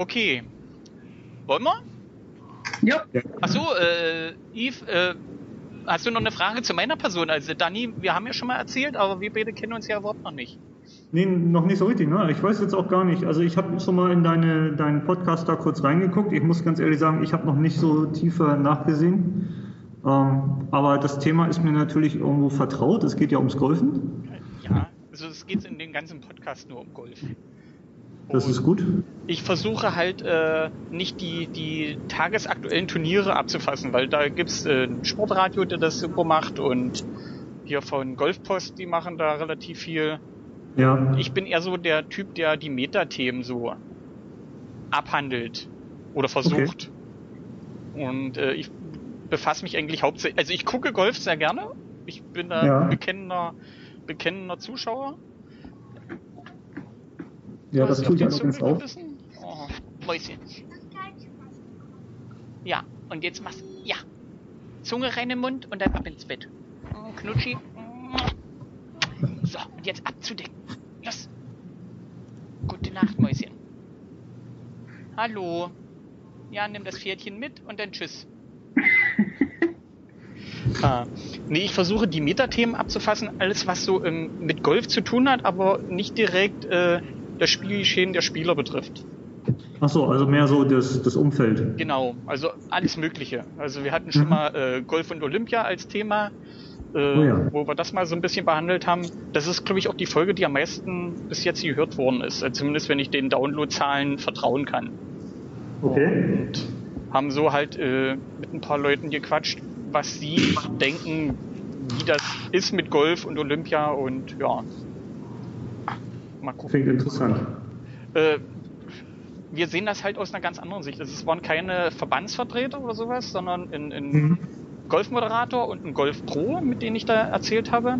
Okay. Wollen wir? Ja. Achso, äh, Yves, äh, hast du noch eine Frage zu meiner Person? Also, Dani, wir haben ja schon mal erzählt, aber wir beide kennen uns ja überhaupt noch nicht. Nee, noch nicht so richtig, ne? Ich weiß jetzt auch gar nicht. Also ich habe schon mal in deine, deinen Podcast da kurz reingeguckt. Ich muss ganz ehrlich sagen, ich habe noch nicht so tiefer nachgesehen. Ähm, aber das Thema ist mir natürlich irgendwo vertraut. Es geht ja ums Golfen. Ja, also es geht in dem ganzen Podcast nur um Golf. Das ist gut. Ich versuche halt äh, nicht die, die tagesaktuellen Turniere abzufassen, weil da gibt's äh, ein Sportradio, der das super macht und hier von Golfpost, die machen da relativ viel. Ja. Ich bin eher so der Typ, der die Metathemen so abhandelt oder versucht. Und äh, ich befasse mich eigentlich hauptsächlich, also ich gucke Golf sehr gerne. Ich bin da Ja. bekennender, bekennender Zuschauer. Ja, das du tue ich allerdings auch. Oh, Mäuschen. Ja, und jetzt machst ja. Zunge rein in den Mund und dann ab ins Bett. Mm, Knutschi. So, und jetzt abzudecken. Los. Gute Nacht, Mäuschen. Hallo. Ja, nimm das Pferdchen mit und dann tschüss. Ah, nee, ich versuche die Metathemen abzufassen, alles was so ähm, mit Golf zu tun hat, aber nicht direkt äh, das Spielgeschehen der Spieler betrifft. Ach so, also mehr so das, das Umfeld. Genau, also alles Mögliche. Also wir hatten schon Mhm. mal äh, Golf und Olympia als Thema, äh, Oh ja. wo wir das mal so ein bisschen behandelt haben. Das ist, glaube ich, auch die Folge, die am meisten bis jetzt gehört worden ist. Also zumindest wenn ich den Downloadzahlen vertrauen kann. Okay. Und haben so halt äh, mit ein paar Leuten gequatscht, was sie denken, wie das ist mit Golf und Olympia und ja. Mal gucken. Klingt interessant. Äh, wir sehen das halt aus einer ganz anderen Sicht. Es waren keine Verbandsvertreter oder sowas, sondern ein, ein Mhm. Golfmoderator und ein Golf Pro, mit denen ich da erzählt habe.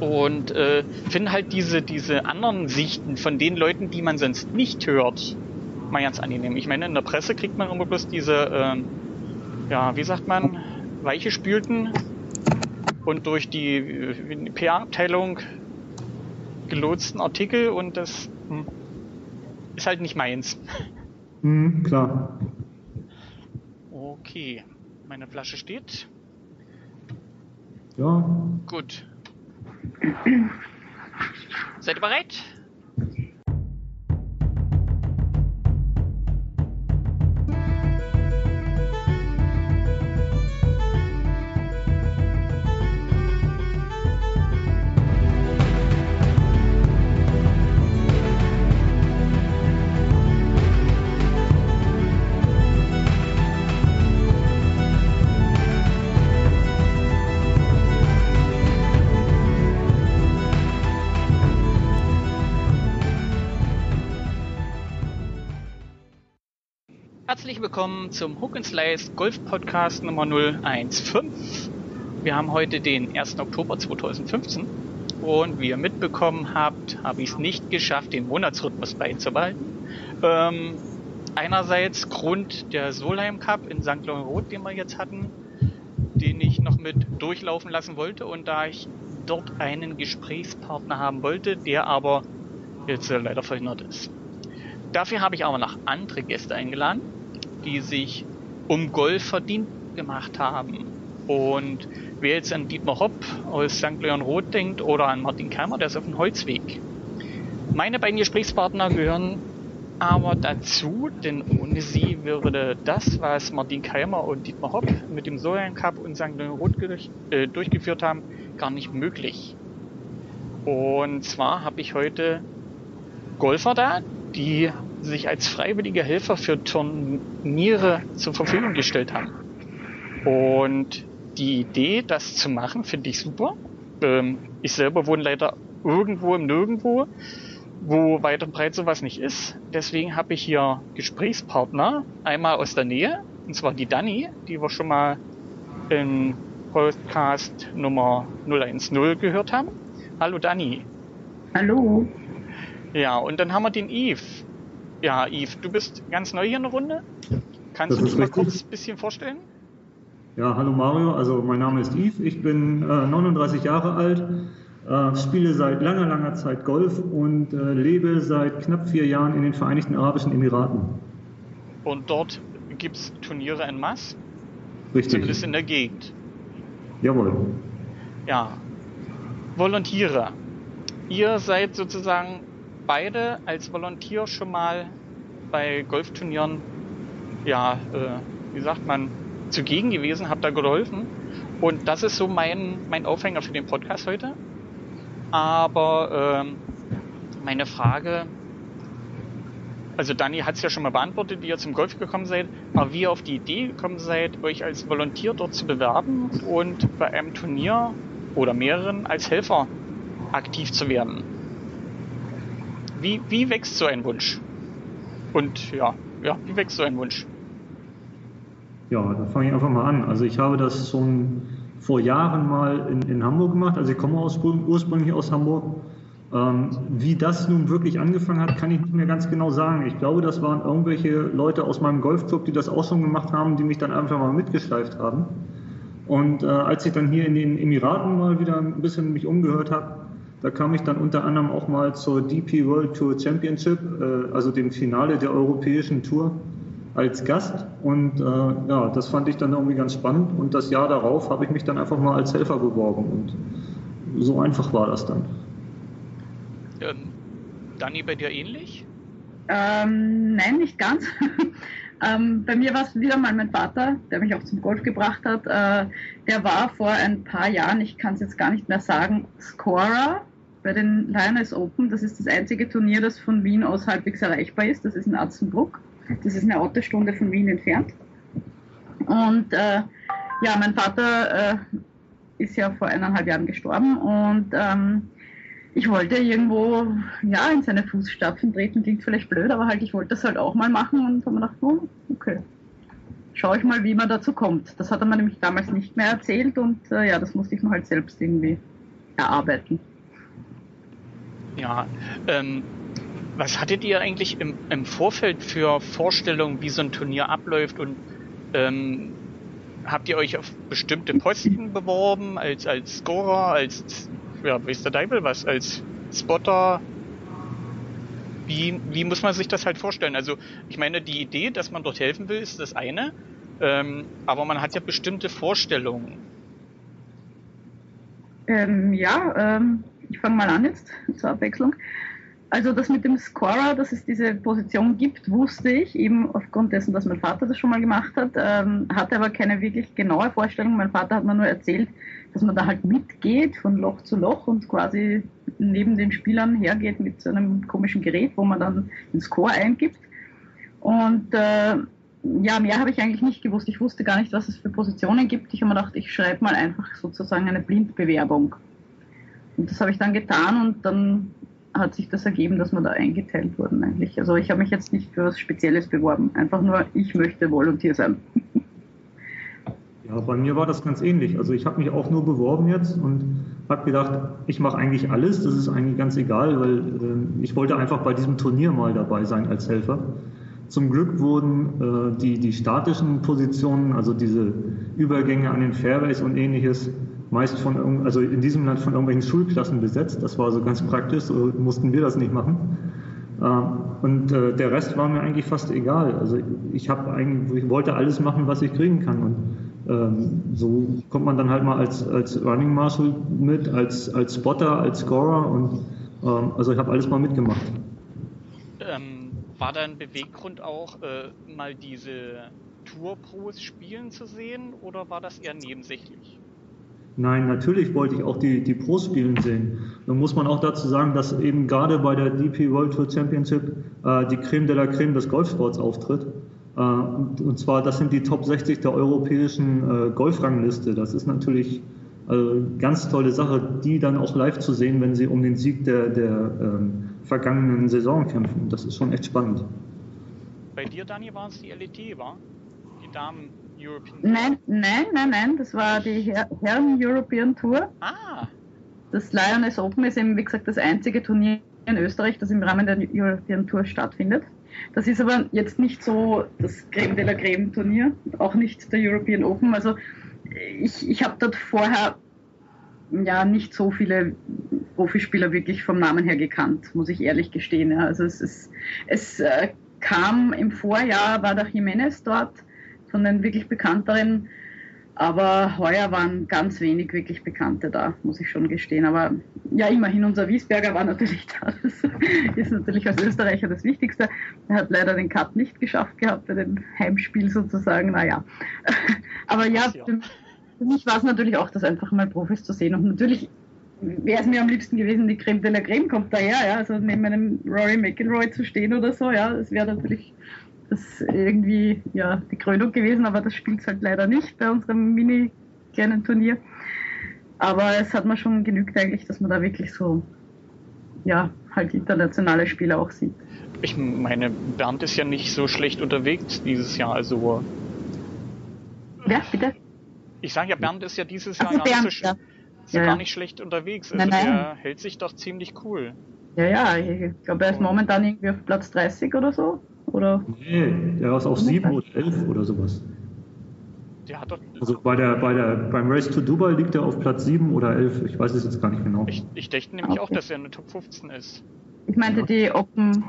Und äh, finde halt diese, diese anderen Sichten von den Leuten, die man sonst nicht hört, mal ganz angenehm. Ich meine, in der Presse kriegt man immer bloß diese, ähm, ja, wie sagt man, weiche Spülten und durch die äh, PR-Abteilung gelotsten Artikel und das hm, ist halt nicht meins. Mhm, klar. Okay, meine Flasche steht. Ja. Gut. Seid ihr bereit? Willkommen zum Hook and Slice Golf Podcast Nummer 015. Wir haben heute den 1. Oktober 2015 und wie ihr mitbekommen habt, habe ich es nicht geschafft, den Monatsrhythmus beizubehalten. Ähm, einerseits Grund der Solheim Cup in St. Roth, den wir jetzt hatten, den ich noch mit durchlaufen lassen wollte und da ich dort einen Gesprächspartner haben wollte, der aber jetzt äh, leider verhindert ist. Dafür habe ich aber noch andere Gäste eingeladen, die sich um Golf verdient gemacht haben. Und wer jetzt an Dietmar Hopp aus St. Leon Roth denkt oder an Martin Keimer, der ist auf dem Holzweg. Meine beiden Gesprächspartner gehören aber dazu, denn ohne sie würde das, was Martin Keimer und Dietmar Hopp mit dem Solheim Cup und St. Leon Roth durch, äh, durchgeführt haben, gar nicht möglich. Und zwar habe ich heute Golfer da, die sich als freiwillige Helfer für Turniere zur Verfügung gestellt haben. Und die Idee, das zu machen, finde ich super. Ähm, ich selber wohne leider irgendwo im Nirgendwo, wo weit und breit sowas nicht ist. Deswegen habe ich hier Gesprächspartner, einmal aus der Nähe, und zwar die Dani, die wir schon mal im Podcast Nummer 010 gehört haben. Hallo Dani. Hallo. Ja, und dann haben wir den Yves. Ja, Yves, du bist ganz neu hier in der Runde. Kannst Das du dich mal richtig. kurz ein bisschen vorstellen? Ja, hallo Mario, also mein Name ist Yves, ich bin äh, 39 Jahre alt äh, spiele seit langer, langer Zeit Golf und äh, lebe seit knapp vier Jahren in den Vereinigten Arabischen Emiraten. Und dort gibt es Turniere en masse? Richtig. Zumindest in der Gegend. Jawohl. Ja. Volontiere. Ihr seid sozusagen beide als Volontier schon mal bei Golfturnieren, ja, äh, wie sagt man, zugegen gewesen, habt da geholfen. Und das ist so mein, mein Aufhänger für den Podcast heute. Aber ähm, meine Frage, also Dani hat es ja schon mal beantwortet, wie ihr zum Golf gekommen seid, aber wie ihr auf die Idee gekommen seid, euch als Volontier dort zu bewerben und bei einem Turnier oder mehreren als Helfer aktiv zu werden. Wie, wie wächst so ein Wunsch? Und ja, ja, wie wächst so ein Wunsch? Ja, da fange ich einfach mal an. Also ich habe das schon vor Jahren mal in, in Hamburg gemacht. Also ich komme aus, ursprünglich aus Hamburg. Ähm, wie das nun wirklich angefangen hat, kann ich nicht mehr ganz genau sagen. Ich glaube, das waren irgendwelche Leute aus meinem Golfclub, die das auch schon gemacht haben, die mich dann einfach mal mitgeschleift haben. Und äh, als ich dann hier in den Emiraten mal wieder ein bisschen mich umgehört habe, da kam ich dann unter anderem auch mal zur DP World Tour Championship, äh, also dem Finale der europäischen Tour als Gast. Und äh, ja, das fand ich dann irgendwie ganz spannend. Und das Jahr darauf habe ich mich dann einfach mal als Helfer beworben. Und so einfach war das dann. Ähm, Dani, bei dir ähnlich? Ähm, nein, nicht ganz. ähm, bei mir war es wieder mal mein Vater, der mich auch zum Golf gebracht hat. Äh, der war vor ein paar Jahren, ich kann es jetzt gar nicht mehr sagen, Scorer bei den Lioness Open. Das ist das einzige Turnier, das von Wien aus halbwegs erreichbar ist. Das ist in Atzenbruck. Das ist eine Autostunde von Wien entfernt. Und äh, ja, mein Vater äh, ist ja vor eineinhalb Jahren gestorben und ähm, ich wollte irgendwo ja in seine Fußstapfen treten, klingt vielleicht blöd, aber halt ich wollte das halt auch mal machen und habe mir gedacht, oh, okay, schaue ich mal, wie man dazu kommt. Das hat er mir nämlich damals nicht mehr erzählt und äh, ja, das musste ich mir halt selbst irgendwie erarbeiten. Ja, ähm, was hattet ihr eigentlich im, im, Vorfeld für Vorstellungen, wie so ein Turnier abläuft und ähm, habt ihr euch auf bestimmte Posten beworben, als, als Scorer, als, ja, weiß der Deibel was, als Spotter? Wie, wie muss man sich das halt vorstellen? Also, ich meine, die Idee, dass man dort helfen will, ist das eine, ähm, aber man hat ja bestimmte Vorstellungen. Ähm, ja, ähm, ich fange mal an jetzt zur Abwechslung. Also das mit dem Scorer, dass es diese Position gibt, wusste ich eben aufgrund dessen, dass mein Vater das schon mal gemacht hat, ähm, hatte aber keine wirklich genaue Vorstellung. Mein Vater hat mir nur erzählt, dass man da halt mitgeht von Loch zu Loch und quasi neben den Spielern hergeht mit so einem komischen Gerät, wo man dann den Score eingibt. Und äh, ja, mehr habe ich eigentlich nicht gewusst. Ich wusste gar nicht, was es für Positionen gibt. Ich habe mir gedacht, ich schreibe mal einfach sozusagen eine Blindbewerbung. Und das habe ich dann getan und dann hat sich das ergeben, dass wir da eingeteilt wurden eigentlich. Also ich habe mich jetzt nicht für was Spezielles beworben. Einfach nur, ich möchte Volontier sein. Ja, bei mir war das ganz ähnlich. Also ich habe mich auch nur beworben jetzt und habe gedacht, ich mache eigentlich alles. Das ist eigentlich ganz egal, weil äh, ich wollte einfach bei diesem Turnier mal dabei sein als Helfer. Zum Glück wurden äh, die, die statischen Positionen, also diese Übergänge an den Fairways und ähnliches, meist von, also in diesem Land von irgendwelchen Schulklassen besetzt. Das war so ganz praktisch, so mussten wir das nicht machen. Ähm, und äh, der Rest war mir eigentlich fast egal. Also ich habe eigentlich, ich wollte alles machen, was ich kriegen kann. Und ähm, so kommt man dann halt mal als, als Running Marshal mit, als, als Spotter, als Scorer und ähm, also ich habe alles mal mitgemacht. Ähm, war da ein Beweggrund auch, äh, mal diese Tour-Pros spielen zu sehen oder war das eher nebensächlich? Nein, natürlich wollte ich auch die, die Pros spielen sehen. Dann muss man auch dazu sagen, dass eben gerade bei der DP World Tour Championship äh, die Creme de la Creme des Golfsports auftritt. Äh, und, und, zwar, das sind die Top 60 der europäischen äh, Golfrangliste. Das ist natürlich eine ganz tolle Sache, die dann auch live zu sehen, wenn sie um den Sieg der, der ähm, vergangenen Saison kämpfen. Das ist schon echt spannend. Bei dir, Dani, war es die LET, war? Die Damen European Tour? Nein, nein, nein, nein, das war die Her Herren European Tour. Ah. Das Lioness Open ist eben, wie gesagt, das einzige Turnier in Österreich, das im Rahmen der European Tour stattfindet. Das ist aber jetzt nicht so das Creme de la Creme Turnier, auch nicht der European Open. Also ich, ich habe dort vorher ja nicht so viele Profispieler wirklich vom Namen her gekannt, muss ich ehrlich gestehen. Also es, ist, es äh, kam im Vorjahr, war der Jimenez dort von den wirklich bekannteren, aber heuer waren ganz wenig wirklich Bekannte da, muss ich schon gestehen. Aber ja, immerhin unser Wiesberger war natürlich da. Das ist natürlich als Österreicher das Wichtigste. Er hat leider den Cut nicht geschafft gehabt bei dem Heimspiel sozusagen. Naja. Aber ja, für, mich war es natürlich auch das einfach mal Profis zu sehen. Und natürlich wäre es mir am liebsten gewesen, die Creme de la Creme kommt daher, ja, also neben einem Rory McIlroy zu stehen oder so, ja, das wäre natürlich das irgendwie ja die Krönung gewesen, aber das spielt halt leider nicht bei unserem mini kleinen Turnier. Aber es hat mir schon genügt eigentlich, dass man da wirklich so ja halt internationale Spieler auch sieht. Ich meine, Bernd ist ja nicht so schlecht unterwegs dieses Jahr, also. Wer, bitte? Ich sage ja, Bernd ist ja dieses Jahr Ach, Bernd, so, ja. ja, gar nicht schlecht unterwegs. Also nein, nein. der hält sich doch ziemlich cool. Ja, ja, ich glaube, er ist momentan irgendwie auf Platz 30 oder so. Oder? Nee, der ist auf 7 oder 11 oder sowas. Der hat doch. Also bei der, bei der, beim Race to Dubai liegt er auf Platz 7 oder 11. Ich weiß es jetzt gar nicht genau. Ich, ich dachte nämlich okay. auch, dass er in der Top 15 ist. Ich meinte ja. die Open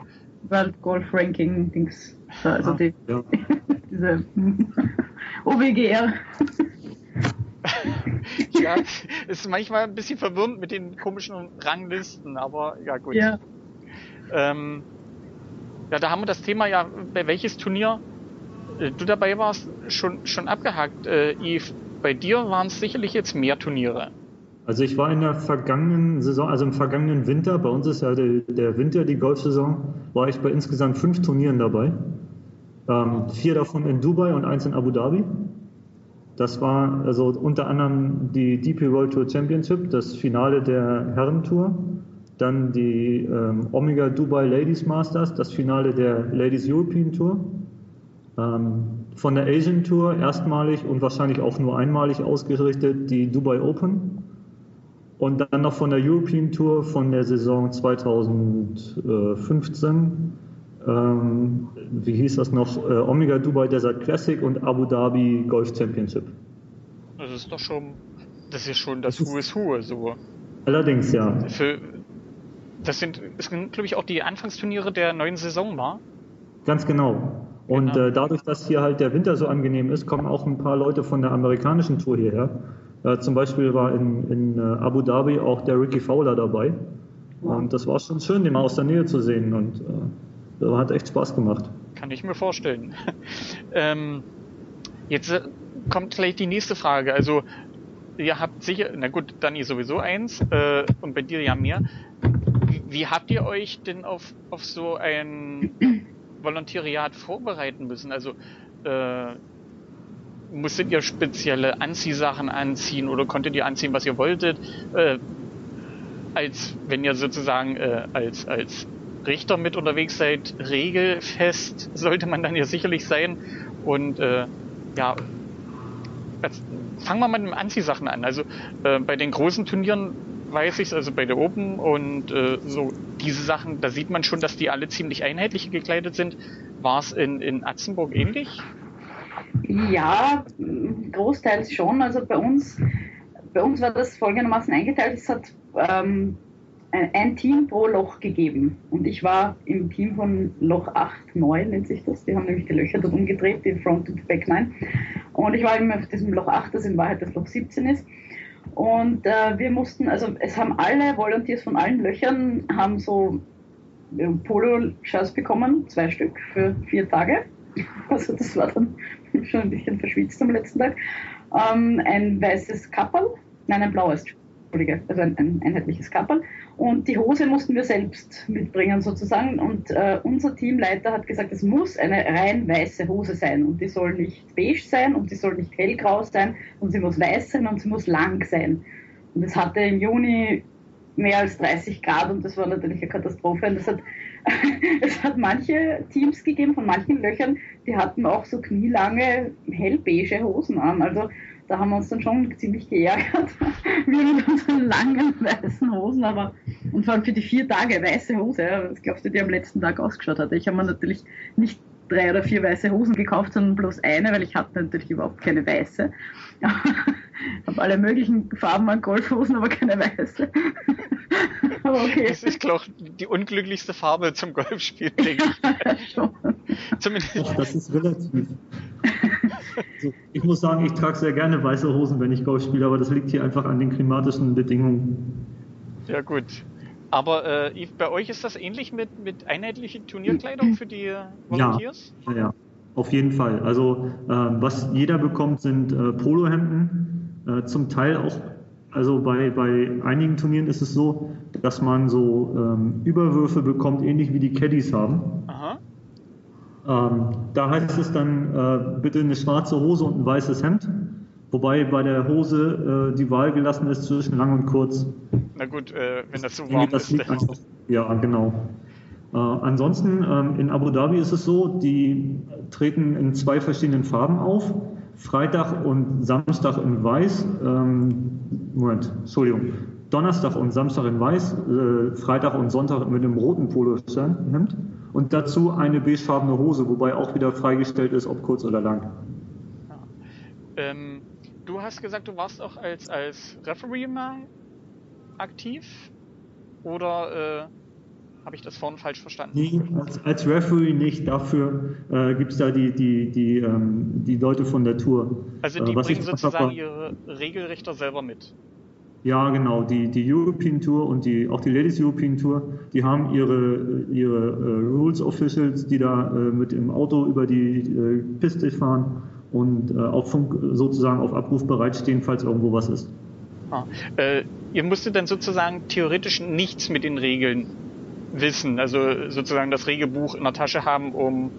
World Golf Ranking Dings. Also ah, die, ja. diese OWGR. ja, ist manchmal ein bisschen verwirrend mit den komischen Ranglisten, aber ja gut. Ja. Ähm, ja, da haben wir das Thema ja, bei welches Turnier äh, du dabei warst, schon, schon abgehakt. Äh, Yves, bei dir waren es sicherlich jetzt mehr Turniere. Also ich war in der vergangenen Saison, also im vergangenen Winter, bei uns ist ja der, der Winter die Golfsaison, war ich bei insgesamt fünf Turnieren dabei. Ähm, vier davon in Dubai und eins in Abu Dhabi. Das war also unter anderem die DP World Tour Championship, das Finale der Herrentour, dann die ähm, Omega Dubai Ladies Masters, das Finale der Ladies European Tour. Ähm, von der Asian Tour erstmalig und wahrscheinlich auch nur einmalig ausgerichtet die Dubai Open. Und dann noch von der European Tour von der Saison 2015 ähm, wie hieß das noch, äh, Omega Dubai Desert Classic und Abu Dhabi Golf Championship. Das ist doch schon, das ist schon das Who is Who, so. Allerdings, ja. Für, das sind, das sind, glaube ich, auch die Anfangsturniere der neuen Saison, war? Ganz genau. Und genau. Äh, dadurch, dass hier halt der Winter so angenehm ist, kommen auch ein paar Leute von der amerikanischen Tour hierher. Äh, zum Beispiel war in, in äh, Abu Dhabi auch der Ricky Fowler dabei. Und das war schon schön, den mal aus der Nähe zu sehen. Und äh, hat echt Spaß gemacht. Kann ich mir vorstellen. ähm, jetzt äh, kommt gleich die nächste Frage. Also, ihr habt sicher, na gut, Dani sowieso eins äh, und bei dir ja mehr. Wie, habt ihr euch denn auf, auf so ein Volontariat vorbereiten müssen? Also, äh, musstet ihr spezielle Anziehsachen anziehen oder konntet ihr anziehen, was ihr wolltet? Äh, als wenn ihr sozusagen äh, als, als Richter mit unterwegs seid, regelfest sollte man dann ja sicherlich sein. Und äh, ja, fangen wir mal mit den Anziehsachen an. Also äh, bei den großen Turnieren weiß ich es, also bei der Open und äh, so diese Sachen, da sieht man schon, dass die alle ziemlich einheitlich gekleidet sind. War es in, in Atzenburg ähnlich? Ja, großteils schon. Also bei uns, bei uns war das folgendermaßen eingeteilt. Es hat ähm, ein Team pro Loch gegeben. Und ich war im Team von Loch 8, 9 nennt sich das. Die haben nämlich die Löcher dort umgedreht, die Front und Back 9. Und ich war eben auf diesem Loch 8, das in Wahrheit das Loch 17 ist. Und äh, wir mussten, also es haben alle Volunteers von allen Löchern, haben so äh, Polo-Shirts bekommen, zwei Stück für vier Tage. Also das war dann schon ein bisschen verschwitzt am letzten Tag. Ähm, ein weißes Kapperl, nein, ein blaues, also ein, ein einheitliches Kapperl. Und die Hose mussten wir selbst mitbringen sozusagen. Und äh, unser Teamleiter hat gesagt, es muss eine rein weiße Hose sein. Und die soll nicht beige sein und die soll nicht hellgrau sein und sie muss weiß sein und sie muss lang sein. Und es hatte im Juni mehr als 30 Grad und das war natürlich eine Katastrophe. Und es hat, hat manche Teams gegeben von manchen Löchern, die hatten auch so knielange hellbeige Hosen an. Also da haben wir uns dann schon ziemlich geärgert. Wir mit unseren langen weißen Hosen, aber und vor allem für die vier Tage weiße Hose, was glaubst du, die am letzten Tag ausgeschaut hatte? Ich habe mir natürlich nicht drei oder vier weiße Hosen gekauft, sondern bloß eine, weil ich hatte natürlich überhaupt keine weiße. habe alle möglichen Farben an Golfhosen, aber keine weiße. aber okay. Das ist, glaube ich, die unglücklichste Farbe zum Golfspiel, denke ich. Zumindest. Ach, das ist relativ. Also, ich muss sagen, ich trage sehr gerne weiße Hosen, wenn ich Golf spiele, aber das liegt hier einfach an den klimatischen Bedingungen. Ja, gut. Aber äh, bei euch ist das ähnlich mit, mit einheitlicher Turnierkleidung für die Volunteers? Ja, ja, auf jeden Fall. Also äh, was jeder bekommt, sind äh, Polohemden, äh, zum Teil auch, also bei, bei einigen Turnieren ist es so, dass man so ähm, Überwürfe bekommt, ähnlich wie die Caddies haben. Ähm, da heißt es dann äh, bitte eine schwarze Hose und ein weißes Hemd. Wobei bei der Hose äh, die Wahl gelassen ist zwischen lang und kurz. Na gut, äh, wenn das so warm das ist. Einfach, ja, genau. Äh, ansonsten ähm, in Abu Dhabi ist es so, die treten in zwei verschiedenen Farben auf. Freitag und Samstag in Weiß. Ähm, Moment, Entschuldigung. Donnerstag und Samstag in Weiß, äh, Freitag und Sonntag mit einem roten Polo-Hemd und dazu eine beigefarbene Hose, wobei auch wieder freigestellt ist, ob kurz oder lang. Ja. Ähm, du hast gesagt, du warst auch als, als Referee mal aktiv? Oder äh, habe ich das vorhin falsch verstanden? Nee, als, als Referee nicht. Dafür äh, gibt es da die, die, die, ähm, die Leute von der Tour. Also die äh, bringen sozusagen ihre Regelrichter selber mit. Ja, genau. Die, die European Tour und die, auch die Ladies European Tour, die haben ihre, ihre uh, Rules Officials, die da uh, mit dem Auto über die uh, Piste fahren und äh, auf Funk sozusagen auf Abruf bereitstehen, falls irgendwo was ist. Ah, äh, ihr musstet dann sozusagen theoretisch nichts mit den Regeln wissen, also sozusagen das Regelbuch in der Tasche haben, um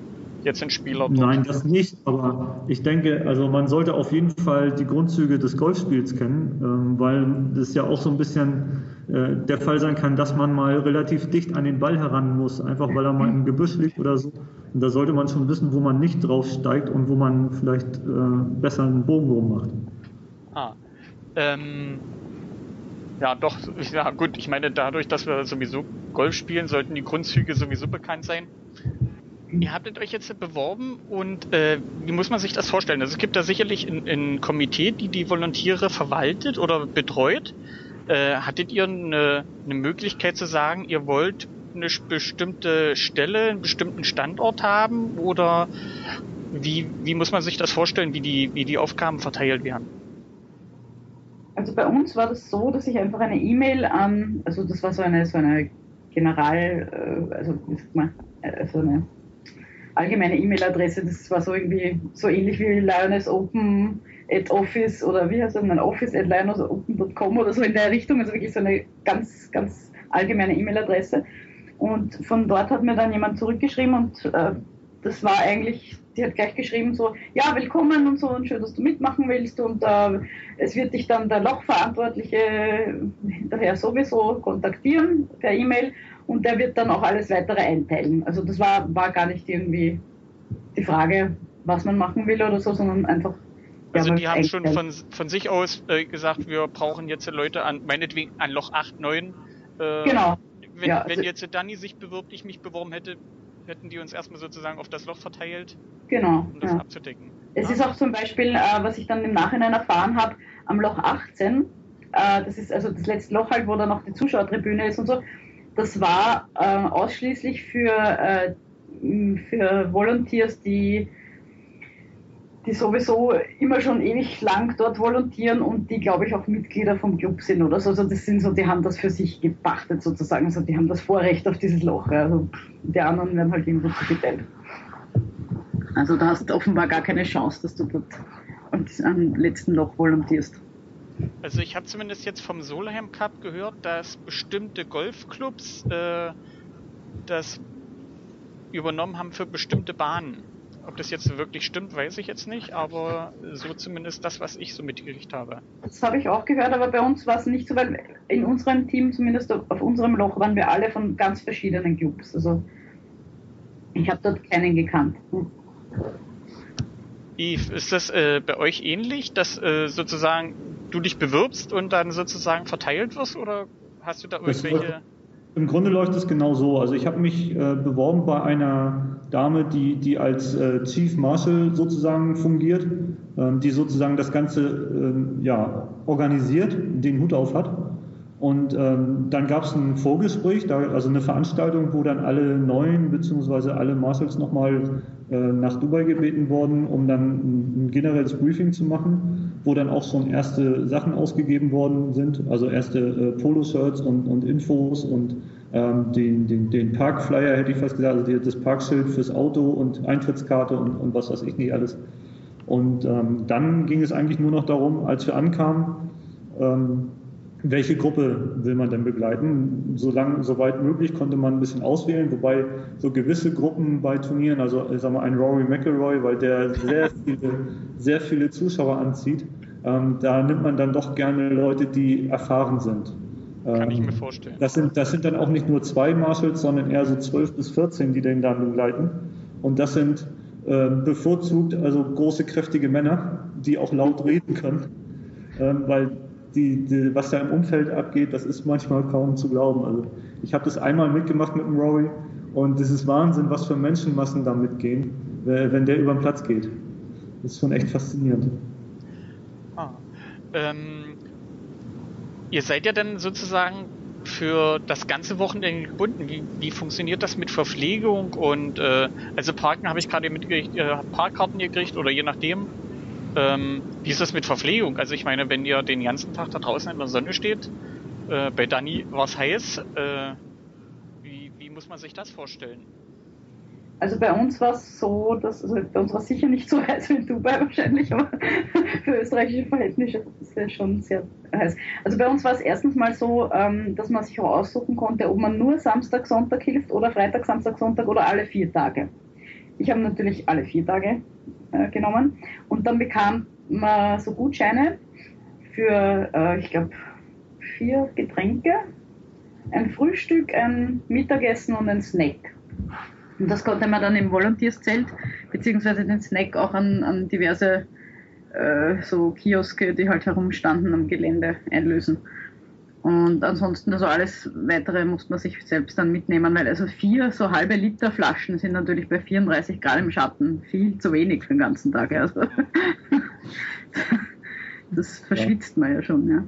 jetzt den Spieler. Nein, das nicht, aber ich denke, also man sollte auf jeden Fall die Grundzüge des Golfspiels kennen, ähm, weil das ja auch so ein bisschen äh, der Fall sein kann, dass man mal relativ dicht an den Ball heran muss, einfach weil er mal im Gebüsch liegt oder so. Und da sollte man schon wissen, wo man nicht drauf steigt und wo man vielleicht äh, besser einen Bogen drum macht. Ah. Ähm, ja, doch, ja gut, ich meine, dadurch, dass wir sowieso Golf spielen, sollten die Grundzüge sowieso bekannt sein. Ihr habtet euch jetzt beworben und äh, wie muss man sich das vorstellen? Also es gibt da sicherlich ein, ein Komitee, die die Volontiere verwaltet oder betreut. Äh, hattet ihr eine, eine Möglichkeit zu sagen, ihr wollt eine bestimmte Stelle, einen bestimmten Standort haben oder wie, wie muss man sich das vorstellen, wie die, wie die Aufgaben verteilt werden? Also bei uns war das so, dass ich einfach eine E-Mail an, also das war so eine, so eine General, äh, also wie sagt man, äh, so eine allgemeine E-Mail-Adresse, das war so irgendwie so ähnlich wie Lioness Open at Office oder wie heißt das, ein Office at lionelsopen.com oder so in der Richtung, also wirklich so eine ganz, ganz allgemeine E-Mail-Adresse. Und von dort hat mir dann jemand zurückgeschrieben und äh, das war eigentlich, die hat gleich geschrieben so, ja, willkommen und so und schön, dass du mitmachen willst und äh, es wird dich dann der Lochverantwortliche hinterher sowieso kontaktieren per E-Mail und der wird dann auch alles weitere einteilen. Also das war, war gar nicht irgendwie die Frage, was man machen will oder so, sondern einfach also die haben schon von, von sich aus äh, gesagt, wir brauchen jetzt Leute an, meinetwegen an Loch 8, 9. Äh, genau wenn, ja, wenn also jetzt Dani sich bewirbt, ich mich beworben hätte, hätten die uns erstmal sozusagen auf das Loch verteilt, genau, um das ja. abzudecken. Es ah. ist auch zum Beispiel, äh, was ich dann im Nachhinein erfahren habe, am Loch 18, äh, das ist also das letzte Loch halt, wo dann noch die Zuschauertribüne ist und so, das war äh, ausschließlich für, äh, für Volunteers, die die sowieso immer schon ewig lang dort volontieren und die, glaube ich, auch Mitglieder vom Club sind oder so. Also das sind so, die haben das für sich gepachtet sozusagen. Also die haben das Vorrecht auf dieses Loch. Also die anderen werden halt irgendwo zugeteilt. Also da hast du offenbar gar keine Chance, dass du dort am letzten Loch volontierst. Also ich habe zumindest jetzt vom Solheim Cup gehört, dass bestimmte Golfclubs äh, das übernommen haben für bestimmte Bahnen. Ob das jetzt wirklich stimmt, weiß ich jetzt nicht, aber so zumindest das, was ich so mitgekriegt habe. Das habe ich auch gehört, aber bei uns war es nicht so, weil in unserem Team, zumindest auf unserem Loch, waren wir alle von ganz verschiedenen Clubs. Also ich habe dort keinen gekannt. Yves, ist das äh, bei euch ähnlich, dass äh, sozusagen du dich bewirbst und dann sozusagen verteilt wirst oder hast du da irgendwelche... Im Grunde läuft es genau so. Also ich habe mich äh, beworben bei einer Dame, die, die als äh, Chief Marshal sozusagen fungiert, ähm, die sozusagen das Ganze ähm, ja, organisiert, den Hut auf hat. Und ähm, dann gab es ein Vorgespräch, da, also eine Veranstaltung, wo dann alle neuen bzw. alle Marshals nochmal äh, nach Dubai gebeten wurden, um dann ein, ein, generelles Briefing zu machen, wo dann auch schon erste Sachen ausgegeben worden sind, also erste äh, Poloshirts und, und Infos und ähm, den, den, den Parkflyer, hätte ich fast gesagt, also die, das Parkschild fürs Auto und Eintrittskarte und, und was weiß ich nicht alles. Und ähm, dann ging es eigentlich nur noch darum, als wir ankamen, ähm, welche Gruppe will man denn begleiten? Solange, soweit möglich konnte man ein bisschen auswählen, wobei so gewisse Gruppen bei Turnieren, also ich sag mal ein Rory McIlroy, weil der sehr viele, sehr viele Zuschauer anzieht, ähm, da nimmt man dann doch gerne Leute, die erfahren sind. Kann ich ähm, mir vorstellen. Das sind, das sind dann auch nicht nur zwei Marshals, sondern eher so 12 bis 14, die den dann begleiten. Und das sind äh, bevorzugt also große, kräftige Männer, die auch laut reden können, ähm, weil die, die, was da im Umfeld abgeht, das ist manchmal kaum zu glauben. Also ich habe das einmal mitgemacht mit dem Rory und es ist Wahnsinn, was für Menschenmassen da mitgehen, wenn der über den Platz geht. Das ist schon echt faszinierend. Ah, ähm, ihr seid ja dann sozusagen für das ganze Wochenende gebunden. Wie, wie funktioniert das mit Verpflegung und äh, also Parken habe ich gerade mitgekriegt, habt Parkkarten gekriegt oder je nachdem. Ähm, wie ist das mit Verpflegung? Also ich meine, wenn ihr den ganzen Tag da draußen in der Sonne steht, äh, bei Dani war es heiß, äh, wie, wie muss man sich das vorstellen? Also bei uns war es so, dass, also bei uns war es sicher nicht so heiß wie in Dubai wahrscheinlich, aber für österreichische Verhältnisse ist es schon sehr heiß. Also bei uns war es erstens mal so, ähm, dass man sich auch aussuchen konnte, ob man nur Samstag, Sonntag hilft oder Freitag, Samstag, Sonntag oder alle vier Tage. Ich habe natürlich alle vier Tage äh, genommen. Und dann bekam man so Gutscheine für, äh, ich glaube, vier Getränke, ein Frühstück, ein Mittagessen und ein Snack. Und das konnte man dann im Volunteerszelt, beziehungsweise den Snack auch an, an diverse äh, so Kioske, die halt herumstanden am Gelände, einlösen. Und ansonsten, also alles weitere muss man sich selbst dann mitnehmen, weil also vier so halbe Liter Flaschen sind natürlich bei 34 Grad im Schatten viel zu wenig für den ganzen Tag. Also das verschwitzt man ja schon, ja.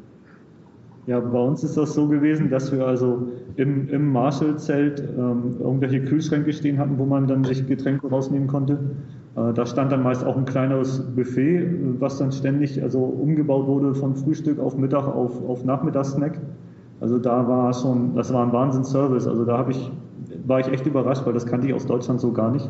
Ja, bei uns ist das so gewesen, dass wir also im, im Marshall-Zelt ähm, irgendwelche Kühlschränke stehen hatten, wo man dann sich Getränke rausnehmen konnte. Äh, da stand dann meist auch ein kleineres Buffet, was dann ständig also umgebaut wurde von Frühstück auf Mittag auf, auf Nachmittagssnack. Also da war schon, das war ein Wahnsinnsservice. Also da habe ich, war ich echt überrascht, weil das kannte ich aus Deutschland so gar nicht.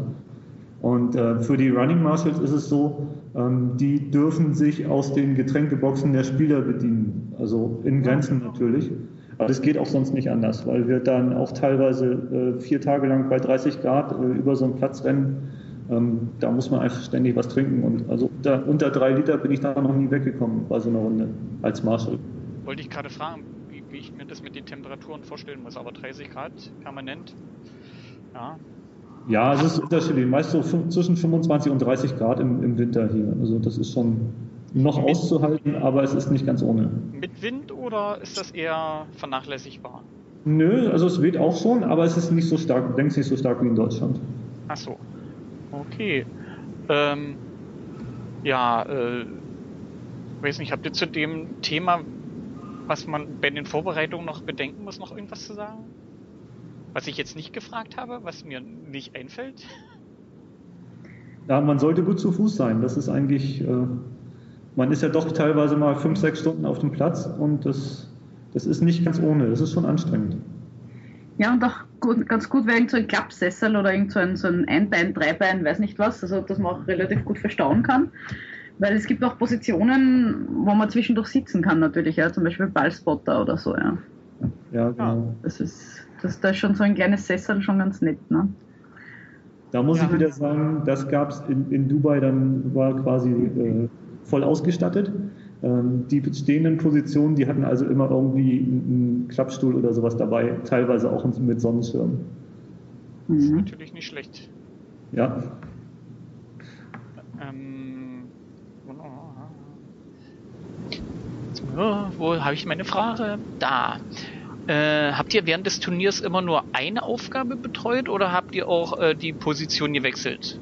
Und äh, für die Running Marshals ist es so, ähm, die dürfen sich aus den Getränkeboxen der Spieler bedienen. Also in Grenzen natürlich. Aber das geht auch sonst nicht anders, weil wir dann auch teilweise äh, vier Tage lang bei 30 Grad äh, über so einen Platz rennen ähm, da muss man einfach ständig was trinken. Und also unter, unter drei Liter bin ich da noch nie weggekommen bei so einer Runde als Marshall. Wollte ich gerade fragen, wie, wie, ich mir das mit den Temperaturen vorstellen muss. Aber 30 Grad permanent, ja. Ja, es ist unterschiedlich. Meist so zwischen 25 und 30 Grad im, im Winter hier. Also das ist schon noch mit, auszuhalten, aber es ist nicht ganz ohne. Mit Wind oder ist das eher vernachlässigbar? Nö, also es weht auch schon, aber es ist nicht so stark, denkst nicht so stark wie in Deutschland. Ach so, Okay. Ähm, ja, äh, weiß nicht, habt ihr zu dem Thema, was man bei den Vorbereitungen noch bedenken muss, noch irgendwas zu sagen? Was ich jetzt nicht gefragt habe, was mir nicht einfällt? Ja, man sollte gut zu Fuß sein. Das ist eigentlich, äh, man ist ja doch teilweise mal fünf, sechs Stunden auf dem Platz und das, das ist nicht ganz ohne. Das ist schon anstrengend. Ja, und auch gut, ganz gut wäre so ein Klappsessel oder irgend so ein, so ein Einbein, Dreibein, weiß nicht was, also dass man auch relativ gut verstauen kann. Weil es gibt auch Positionen, wo man zwischendurch sitzen kann natürlich, ja, zum Beispiel Ballspotter oder so, ja. Ja, genau. Das ist, das, da ist schon so ein kleines Sessel schon ganz nett, ne? Da muss ja. ich wieder sagen, das gab es in, in Dubai, dann war quasi äh, voll ausgestattet. Ähm, die stehenden Positionen, die hatten also immer irgendwie einen Klappstuhl oder sowas dabei, teilweise auch mit Sonnenschirm. Das ist mhm. natürlich nicht schlecht. Ja. Ähm, oh, wo habe ich meine Frage? Da. Äh, habt ihr während des Turniers immer nur eine Aufgabe betreut oder habt ihr auch äh, die Position gewechselt?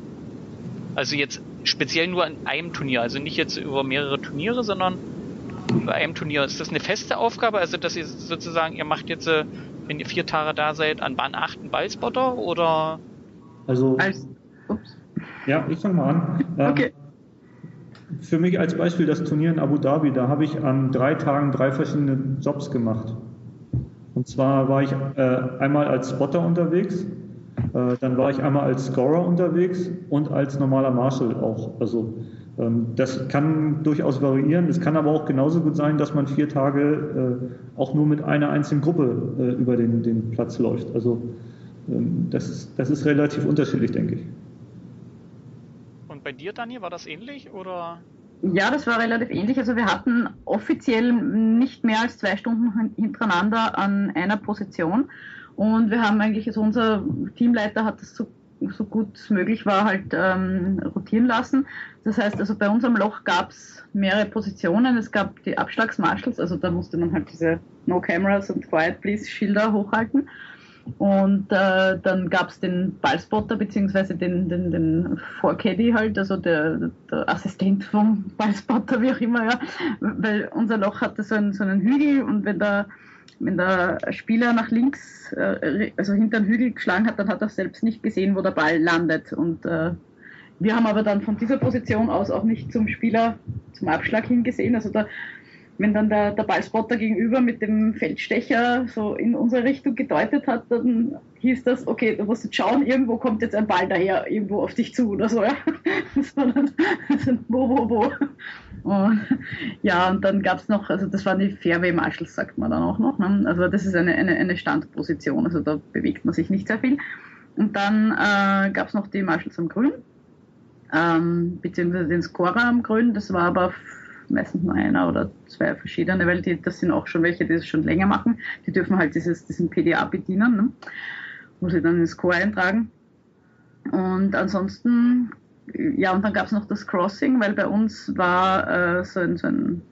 Also jetzt speziell nur an einem Turnier, also nicht jetzt über mehrere Turniere, sondern bei einem Turnier. Ist das eine feste Aufgabe? Also dass ihr sozusagen, ihr macht jetzt, äh, wenn ihr vier Tage da seid, an Bahn 8 einen Ballspotter oder? Also. Als, ups. Ja, ich fange mal an. Ähm, okay. Für mich als Beispiel das Turnier in Abu Dhabi, da habe ich an drei Tagen drei verschiedene Jobs gemacht. Und zwar war ich äh, einmal als Spotter unterwegs, dann war ich einmal als Scorer unterwegs und als normaler Marshal auch. Also ähm, das kann durchaus variieren. Es kann aber auch genauso gut sein, dass man vier Tage äh, auch nur mit einer einzelnen Gruppe äh, über den, den Platz läuft. Also ähm, das, das ist relativ unterschiedlich, denke ich. Und bei dir, Dani, war das ähnlich oder? Ja, das war relativ ähnlich. Also wir hatten offiziell nicht mehr als zwei Stunden hintereinander an einer Position. Und wir haben eigentlich, also unser Teamleiter hat das so, so gut es möglich war, halt ähm, rotieren lassen. Das heißt, also bei unserem Loch gab es mehrere Positionen. Es gab die Abschlagsmarshals, also da musste man halt diese No Cameras und Quiet Please Schilder hochhalten. Und äh, dann gab es den Ballspotter beziehungsweise den, den, den Vorcaddy halt, also der, der Assistent vom Ballspotter, wie auch immer, ja. Weil unser Loch hatte so einen, so einen Hügel und wenn der, wenn der Spieler nach links, äh, also hinter den Hügel geschlagen hat, dann hat er selbst nicht gesehen, wo der Ball landet. Und äh, wir haben aber dann von dieser Position aus auch nicht zum Spieler zum Abschlag hingesehen. Also da wenn dann der, der Ballspotter gegenüber mit dem Feldstecher so in unsere Richtung gedeutet hat, dann hieß das, okay, du musst jetzt schauen, irgendwo kommt jetzt ein Ball daher, irgendwo auf dich zu oder so, ja. Sondern, wo, wo, wo. Und, ja, und dann gab es noch, also das waren die Fairway Marshals, sagt man dann auch noch. Ne? Also das ist eine, eine, eine Standposition, also da bewegt man sich nicht sehr viel. Und dann äh, gab es noch die Marshals am Grün, ähm, beziehungsweise den Scorer am Grün, das war aber meistens nur einer oder zwei verschiedene, weil die, das sind auch schon welche, die das schon länger machen. Die dürfen halt dieses, diesen PDA bedienen, ne? wo sie dann den Score eintragen. Und ansonsten, ja, und dann gab es noch das Crossing, weil bei uns war äh, so ein, so ein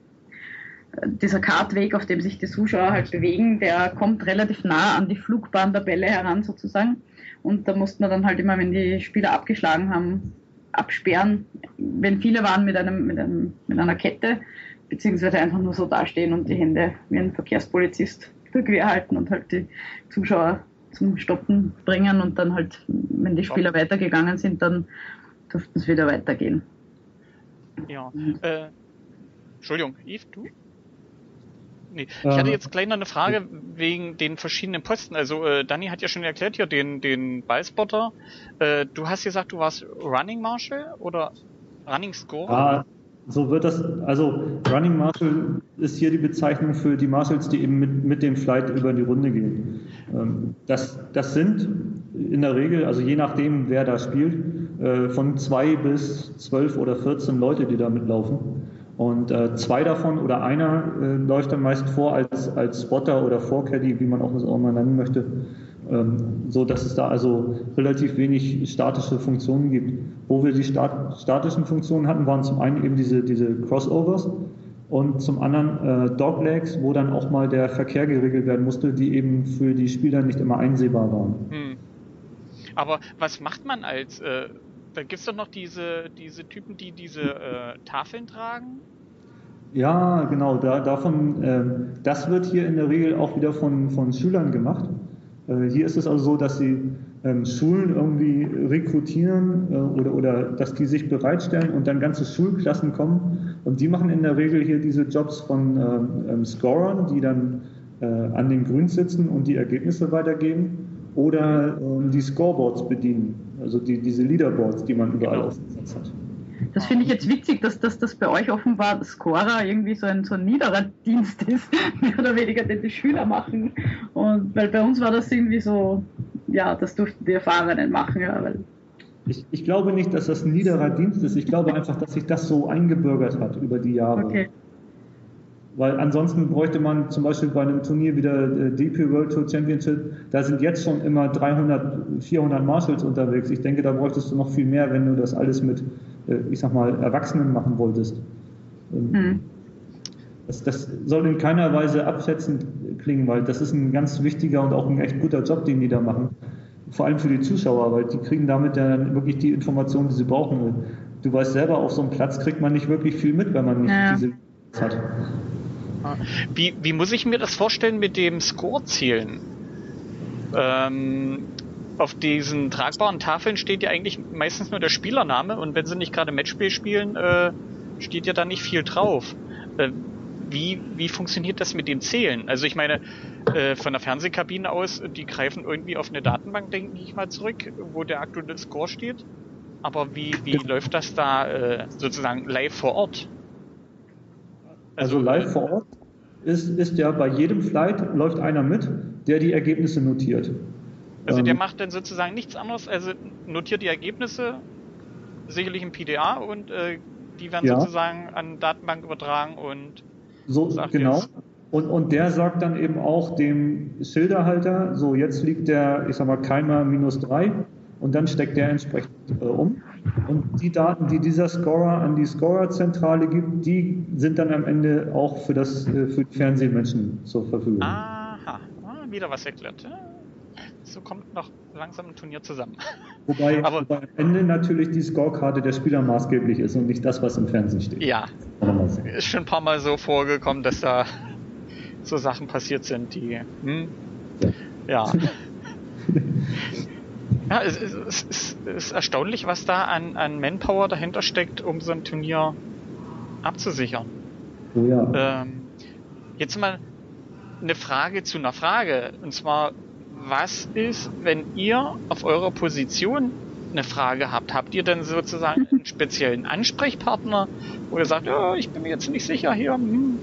dieser Kartweg, auf dem sich die Zuschauer halt bewegen, der kommt relativ nah an die Flugbahn der Bälle heran sozusagen. Und da musste man dann halt immer, wenn die Spieler abgeschlagen haben, absperren, wenn viele waren mit, einem, mit, einem, mit einer Kette, beziehungsweise einfach nur so dastehen und die Hände wie ein Verkehrspolizist quer halten und halt die Zuschauer zum Stoppen bringen und dann halt, wenn die Spieler weitergegangen sind, dann durften es wieder weitergehen. Ja. Äh, Entschuldigung, Yves, du? Nee. Ich hatte jetzt gleich noch eine Frage wegen den verschiedenen Posten. Also äh, Danny hat ja schon erklärt hier den, den Ballspotter. Äh, du hast gesagt, du warst Running Marshal oder Running Score? Ah, so wird das, also Running Marshal ist hier die Bezeichnung für die Marshals, die eben mit, mit dem Flight über die Runde gehen. Ähm, das, das sind in der Regel, also je nachdem, wer da spielt, äh, von zwei bis zwölf oder 14 Leute, die da mitlaufen. Und äh, zwei davon oder einer äh, läuft dann meist vor als, als Spotter oder Vorcaddy, wie man auch das auch mal nennen möchte, ähm, so dass es da also relativ wenig statische Funktionen gibt. Wo wir die stat statischen Funktionen hatten, waren zum einen eben diese, diese Crossovers und zum anderen äh, Doglegs, wo dann auch mal der Verkehr geregelt werden musste, die eben für die Spieler nicht immer einsehbar waren. Hm. Aber was macht man als äh, da gibt es doch noch diese, diese Typen, die diese äh, Tafeln tragen. Ja, genau. Da, davon, äh, das wird hier in der Regel auch wieder von, von Schülern gemacht. Äh, hier ist es also so, dass sie ähm, Schulen irgendwie rekrutieren äh, oder, oder dass die sich bereitstellen und dann ganze Schulklassen kommen und die machen in der Regel hier diese Jobs von ähm, ähm Scorern, die dann äh, an den Grüns sitzen und die Ergebnisse weitergeben oder ähm, die Scoreboards bedienen, also die, diese Leaderboards, die man überall genau. aufgesetzt hat. Das finde ich jetzt witzig, dass, dass das bei euch offenbar Scorer irgendwie so ein, so ein niederer Dienst ist, mehr oder weniger, den die Schüler machen. Und weil bei uns war das irgendwie so, ja, das durften die Erfahrenen machen, ja, weil ich, ich, glaube nicht, dass das ein niederer Dienst ist. Ich glaube einfach, dass sich das so eingebürgert hat über die Jahre. Okay. Weil ansonsten bräuchte man zum Beispiel bei einem Turnier wie der äh, DP World Tour Championship, da sind jetzt schon immer 300, 400 Marshals unterwegs. Ich denke, da bräuchtest du noch viel mehr, wenn du das alles mit, äh, ich sag mal, Erwachsenen machen wolltest. Hm. Das, das soll in keiner Weise abschätzend klingen, weil das ist ein ganz wichtiger und auch ein echt guter Job, den die da machen. Vor allem für die Zuschauer, weil die kriegen damit dann wirklich die Informationen, die sie brauchen. Du weißt selber, auf so einem Platz kriegt man nicht wirklich viel mit, wenn man nicht ja. diese hat. Wie, wie muss ich mir das vorstellen mit dem Score-Zielen? Ähm, auf diesen tragbaren Tafeln steht ja eigentlich meistens nur der Spielername und wenn sie nicht gerade Matchspiel spielen, äh, steht ja da nicht viel drauf. Äh, wie, wie funktioniert das mit dem Zählen? Also ich meine, äh, von der Fernsehkabine aus, die greifen irgendwie auf eine Datenbank, denke ich mal, zurück, wo der aktuelle Score steht. Aber wie, wie läuft das da äh, sozusagen live vor Ort? Also, also live vor Ort ist, ist ja bei jedem Flight läuft einer mit, der die Ergebnisse notiert. Also der ähm, macht dann sozusagen nichts anderes, also notiert die Ergebnisse, sicherlich im PDA und äh, die werden ja. sozusagen an Datenbank übertragen und so genau. Jetzt, und, und der sagt dann eben auch dem Schilderhalter, so jetzt liegt der, ich sag mal, Keimer minus drei und dann steckt der entsprechend äh, um. Und die Daten, die dieser Scorer an die Scorerzentrale gibt, die sind dann am Ende auch für, das, äh, für die Fernsehmenschen zur Verfügung. Aha, ah, wieder was erklärt. So kommt noch langsam ein Turnier zusammen. Wobei, Aber, wobei am Ende natürlich die Scorekarte der Spieler maßgeblich ist und nicht das, was im Fernsehen steht. Ja, ist schon ein paar Mal so vorgekommen, dass da so Sachen passiert sind, die... Hm, ja. ja. Ja, es, es, es, es, ist erstaunlich, was da an, an Manpower dahinter steckt, um so ein Turnier abzusichern. Oh ja. Ähm, jetzt mal eine Frage zu einer Frage. Und zwar, was ist, wenn ihr auf eurer Position eine Frage habt? Habt ihr denn sozusagen einen speziellen Ansprechpartner, wo ihr sagt, oh, ich bin mir jetzt nicht sicher hier? Hm.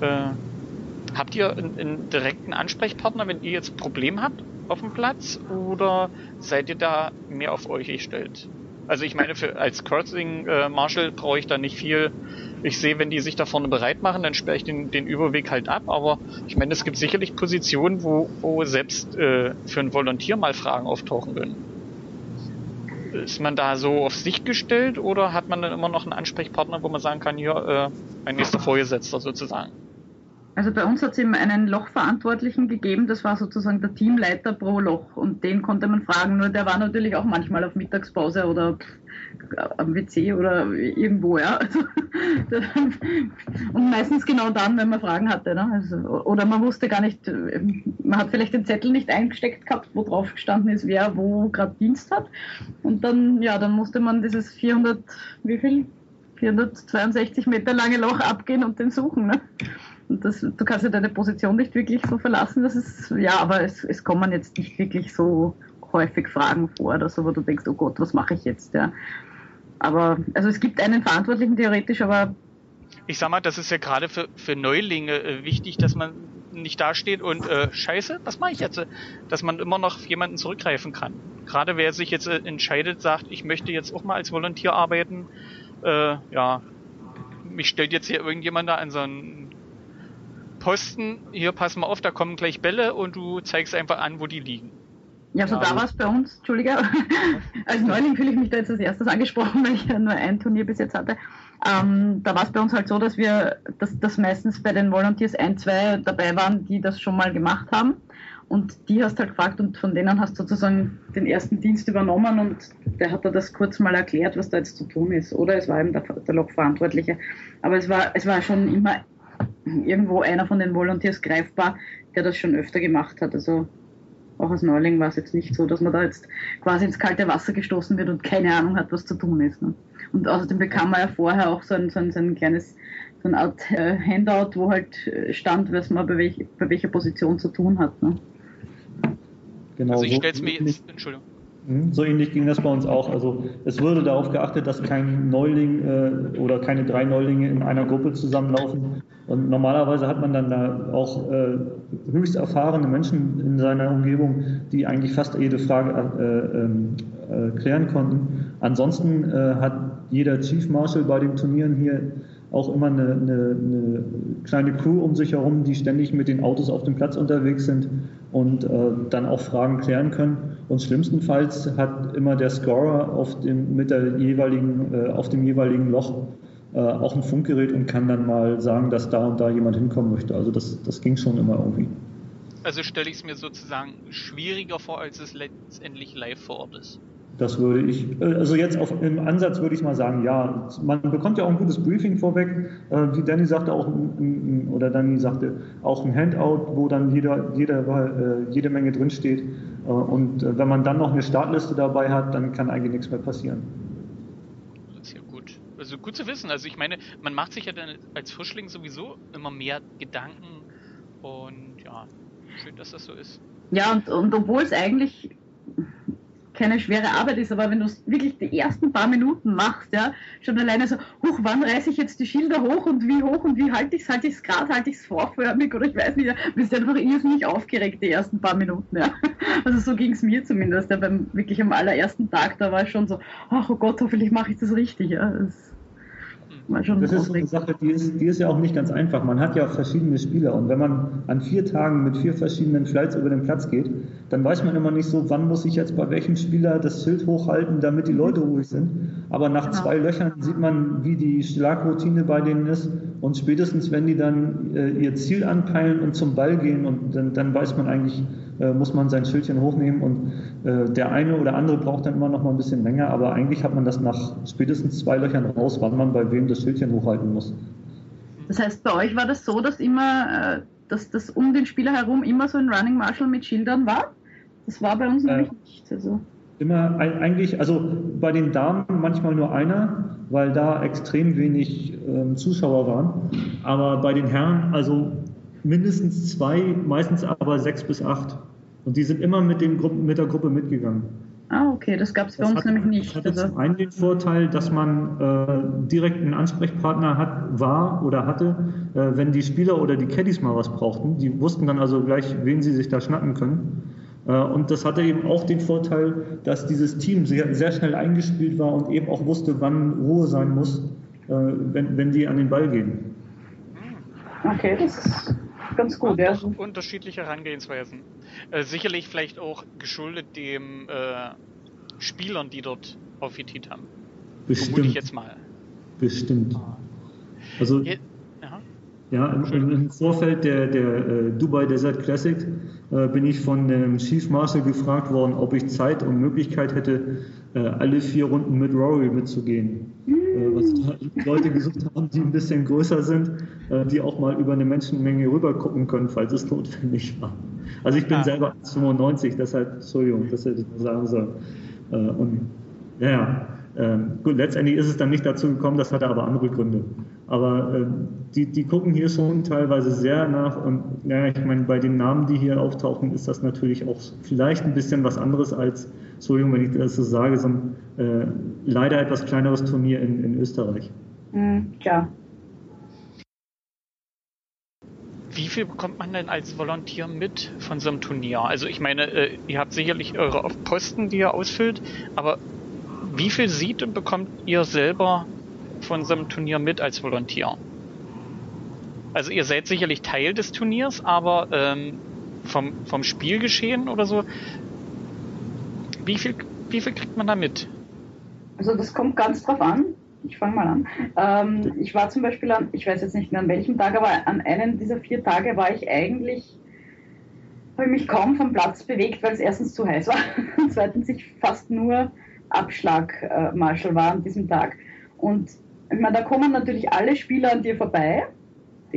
Äh, habt ihr einen, einen direkten Ansprechpartner, wenn ihr jetzt ein Problem habt? Auf dem Platz oder seid ihr da mehr auf euch gestellt? Also ich meine, für, als Crossing äh, Marshal brauche ich da nicht viel. Ich sehe, wenn die sich da vorne bereit machen, dann sperre ich den, den Überweg halt ab. Aber ich meine, es gibt sicherlich Positionen, wo, wo selbst äh, für ein Volontier mal Fragen auftauchen können. Ist man da so auf sich gestellt oder hat man dann immer noch einen Ansprechpartner, wo man sagen kann, hier, äh, mein nächster Vorgesetzter sozusagen? Also bei uns hat es eben einen Lochverantwortlichen gegeben, das war sozusagen der Teamleiter pro Loch und den konnte man fragen, nur der war natürlich auch manchmal auf Mittagspause oder am WC oder irgendwo, ja. Also, und meistens genau dann, wenn man Fragen hatte. Ne? Also, oder man wusste gar nicht, man hat vielleicht den Zettel nicht eingesteckt gehabt, wo drauf gestanden ist, wer wo gerade Dienst hat. Und dann, ja, dann musste man dieses 400, wie viel? 462 Meter lange Loch abgehen und den suchen. Ne? Das, du kannst ja deine Position nicht wirklich so verlassen. Das ist, ja, aber es, es kommen jetzt nicht wirklich so häufig Fragen vor oder wo du denkst, oh Gott, was mache ich jetzt? Ja. Aber, also es gibt einen Verantwortlichen theoretisch, aber. Ich sag mal, das ist ja gerade für, für Neulinge äh, wichtig, dass man nicht dasteht und äh, scheiße, was mache ich jetzt? Dass man immer noch auf jemanden zurückgreifen kann. Gerade wer sich jetzt äh, entscheidet, sagt, ich möchte jetzt auch mal als Volontier arbeiten, äh, ja, mich stellt jetzt hier irgendjemand da an so einen Posten, hier pass mal auf, da kommen gleich Bälle und du zeigst einfach an, wo die liegen. Ja, so ja, da war es bei uns, Entschuldige. Als Neuling fühle ich mich da jetzt als erstes angesprochen, weil ich ja nur ein Turnier bis jetzt hatte. Ähm, da war es bei uns halt so, dass wir, dass, dass meistens bei den Volunteers ein, zwei dabei waren, die das schon mal gemacht haben. Und die hast halt gefragt und von denen hast du sozusagen den ersten Dienst übernommen und der hat dir das kurz mal erklärt, was da jetzt zu tun ist. Oder es war eben der, der Lokverantwortliche. Aber es war, es war schon immer irgendwo einer von den Volunteers greifbar, der das schon öfter gemacht hat. Also auch als Neuling war es jetzt nicht so, dass man da jetzt quasi ins kalte Wasser gestoßen wird und keine Ahnung hat, was zu tun ist. Ne? Und außerdem bekam man ja vorher auch so ein, so ein, so ein kleines, so eine Art äh, Handout, wo halt äh, stand, was man bei, welch, bei welcher Position zu tun hat. Ne? Genau. Also ich stelle es mir jetzt, Entschuldigung. Mhm. So ähnlich ging das bei uns auch. Also es wurde darauf geachtet, dass kein Neuling äh, oder keine drei Neulinge in einer Gruppe zusammenlaufen. Und normalerweise hat man dann da auch äh, höchst erfahrene Menschen in seiner Umgebung, die eigentlich fast jede Frage äh, ähm, äh klären konnten. Ansonsten äh, hat jeder Chief Marshal bei den Turnieren hier auch immer eine, eine, eine, kleine Crew um sich herum, die ständig mit den Autos auf dem Platz unterwegs sind und äh, dann auch Fragen klären können. Und schlimmstenfalls hat immer der Scorer auf dem, mit der jeweiligen, äh, auf dem jeweiligen Loch äh, auch ein Funkgerät und kann dann mal sagen, dass da und da jemand hinkommen möchte. Also das, das ging schon immer irgendwie. Also stelle ich es mir sozusagen schwieriger vor, als es letztendlich live vor Ort ist. Das würde ich, äh, also jetzt auf, im Ansatz würde ich mal sagen, ja, man bekommt ja auch ein gutes Briefing vorweg. Äh, wie Danny sagte auch, oder Danny sagte, auch ein Handout, wo dann jeder, jeder, äh, jede Menge drinsteht. Und wenn man dann noch eine Startliste dabei hat, dann kann eigentlich nichts mehr passieren. Das ist ja gut. Also gut zu wissen. Also ich meine, man macht sich ja dann als Frischling sowieso immer mehr Gedanken und ja, schön, dass das so ist. Ja, und, und obwohl es eigentlich keine schwere Arbeit ist, aber wenn du es wirklich die ersten paar Minuten machst, ja, schon alleine so, huch, wann reiße ich jetzt die Schilder hoch und wie hoch und wie halte ich es, halte ich es gerade, halte ich es vorförmig oder ich weiß nicht, ja, bist einfach irrsinnig aufgeregt die ersten paar Minuten, ja. Also so ging es mir zumindest, ja, beim wirklich am allerersten Tag, da war ich schon so, ach oh Gott, hoffentlich mache ich das richtig, ja. Das, das ist eine Sache, die ist, die ist ja auch nicht ganz einfach. Man hat ja verschiedene Spieler und wenn man an vier Tagen mit vier verschiedenen Flights über den Platz geht, dann weiß man immer nicht so, wann muss ich jetzt bei welchem Spieler das Schild hochhalten, damit die Leute ruhig sind. Aber nach genau. zwei Löchern sieht man, wie die Schlagroutine bei denen ist und spätestens, wenn die dann äh, ihr Ziel anpeilen und zum Ball gehen und dann, dann weiß man eigentlich, äh, muss man sein Schildchen hochnehmen und äh, der eine oder andere braucht dann immer noch mal ein bisschen länger, aber eigentlich hat man das nach spätestens zwei Löchern raus, wann man bei wem das Schildchen hochhalten muss. Das heißt, bei euch war das so, dass immer, äh, dass das um den Spieler herum immer so ein Running Marshal mit Schildern war? Das war bei uns nämlich nicht. Also. Immer eigentlich, also bei den Damen manchmal nur einer, weil da extrem wenig ähm, Zuschauer waren. Aber bei den Herren, also mindestens zwei, meistens aber sechs bis acht. Und die sind immer mit, den Gruppen, mit der Gruppe mitgegangen. Ah, okay, das gab es bei uns hat, nämlich nicht. Das hatte also. zum einen den Vorteil, dass man äh, direkt einen Ansprechpartner hat, war oder hatte, äh, wenn die Spieler oder die Caddies mal was brauchten. Die wussten dann also gleich, wen sie sich da schnappen können. Äh, und das hatte eben auch den Vorteil, dass dieses Team sehr, sehr schnell eingespielt war und eben auch wusste, wann Ruhe sein muss, äh, wenn, wenn die an den Ball gehen. Okay, das ist ganz gut. Ja. Unterschiedliche Herangehensweisen. Äh, sicherlich vielleicht auch geschuldet dem äh, Spielern, die dort profitiert haben. Bestimmt. ich jetzt mal. Bestimmt. Ah. Also, Je ja, im, im, Vorfeld der, der äh, Dubai Desert Classic äh, bin ich von dem Chief Marshal gefragt worden, ob ich Zeit und Möglichkeit hätte, äh, alle vier Runden mit Rory mitzugehen. Äh, was da Leute gesucht haben, die ein bisschen größer sind, äh, die auch mal über eine Menschenmenge rüber gucken können, falls es notwendig war. Also ich bin ah. selber 95, deshalb, Entschuldigung, das hätte ich nur sagen sollen. Äh, und ja, ähm, gut, letztendlich ist es dann nicht dazu gekommen, das hatte aber andere Gründe. Aber äh, die, die gucken hier schon teilweise sehr nach und ja, ich meine, bei den Namen, die hier auftauchen, ist das natürlich auch vielleicht ein bisschen was anderes als, Entschuldigung, wenn ich das so sage, so ein äh, leider etwas kleineres Turnier in, in Österreich. Mhm, klar. Wie viel bekommt man denn als Volontier mit von so einem Turnier? Also ich meine, äh, ihr habt sicherlich eure Posten, die ihr ausfüllt, aber wie viel sieht und bekommt ihr selber von so einem Turnier mit als Volontier? Also ihr seid sicherlich Teil des Turniers, aber ähm, vom, vom Spielgeschehen oder so, wie viel, wie viel kriegt man da mit? Also das kommt ganz drauf an. Ich fange mal an. Ähm, ich war zum Beispiel an, ich weiß jetzt nicht mehr an welchem Tag, aber an einem dieser vier Tage war ich eigentlich, habe mich kaum vom Platz bewegt, weil es erstens zu heiß war und zweitens ich fast nur Abschlagmarschall äh, war an diesem Tag. Und ich meine, da kommen natürlich alle Spieler an dir vorbei,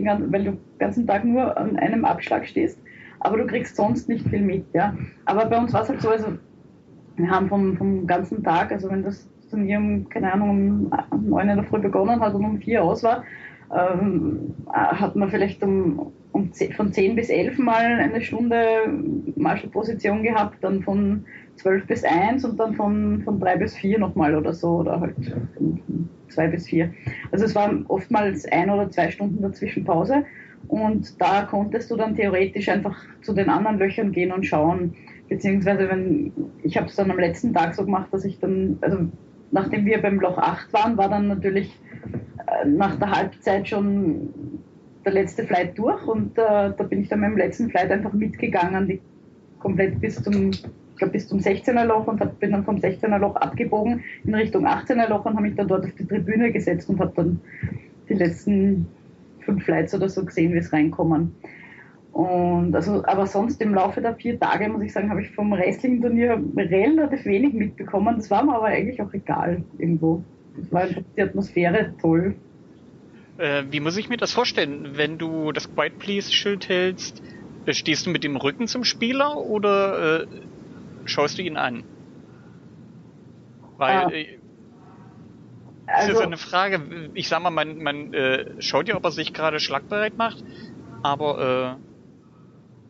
ganzen, weil du den ganzen Tag nur an einem Abschlag stehst, aber du kriegst sonst nicht viel mit. Ja. Aber bei uns war es halt so, also wir haben vom, vom ganzen Tag, also wenn das Turnier um, keine Ahnung, um neun in der Früh begonnen hat und um vier aus war, ähm, hat man vielleicht um, um von zehn bis elf mal eine Stunde Marshallposition gehabt, dann von 12 bis 1 und dann von, von 3 bis 4 nochmal oder so oder halt von 2 bis 4. Also es waren oftmals ein oder zwei Stunden dazwischen Pause und da konntest du dann theoretisch einfach zu den anderen Löchern gehen und schauen, beziehungsweise wenn, ich habe es dann am letzten Tag so gemacht, dass ich dann, also nachdem wir beim Loch 8 waren, war dann natürlich äh, nach der Halbzeit schon der letzte Flight durch und äh, da bin ich dann dem letzten Flight einfach mitgegangen, die komplett bis zum glaube bis zum 16er Loch und hab, bin dann vom 16er Loch abgebogen in Richtung 18er Loch und habe mich dann dort auf die Tribüne gesetzt und habe dann die letzten fünf Flights oder so gesehen, wie es reinkommen. Und also, aber sonst im Laufe der vier Tage, muss ich sagen, habe ich vom restlichen Turnier relativ wenig mitbekommen. Das war mir aber eigentlich auch egal irgendwo. Das war die Atmosphäre toll. Äh, wie muss ich mir das vorstellen? Wenn du das Quiet Please Schild hältst, äh, stehst du mit dem Rücken zum Spieler oder äh, schaust du ihn an? Weil ah. äh, also, ist eine Frage, ich sag mal, man, man äh, schaut ja, ob er sich gerade schlagbereit macht, aber äh,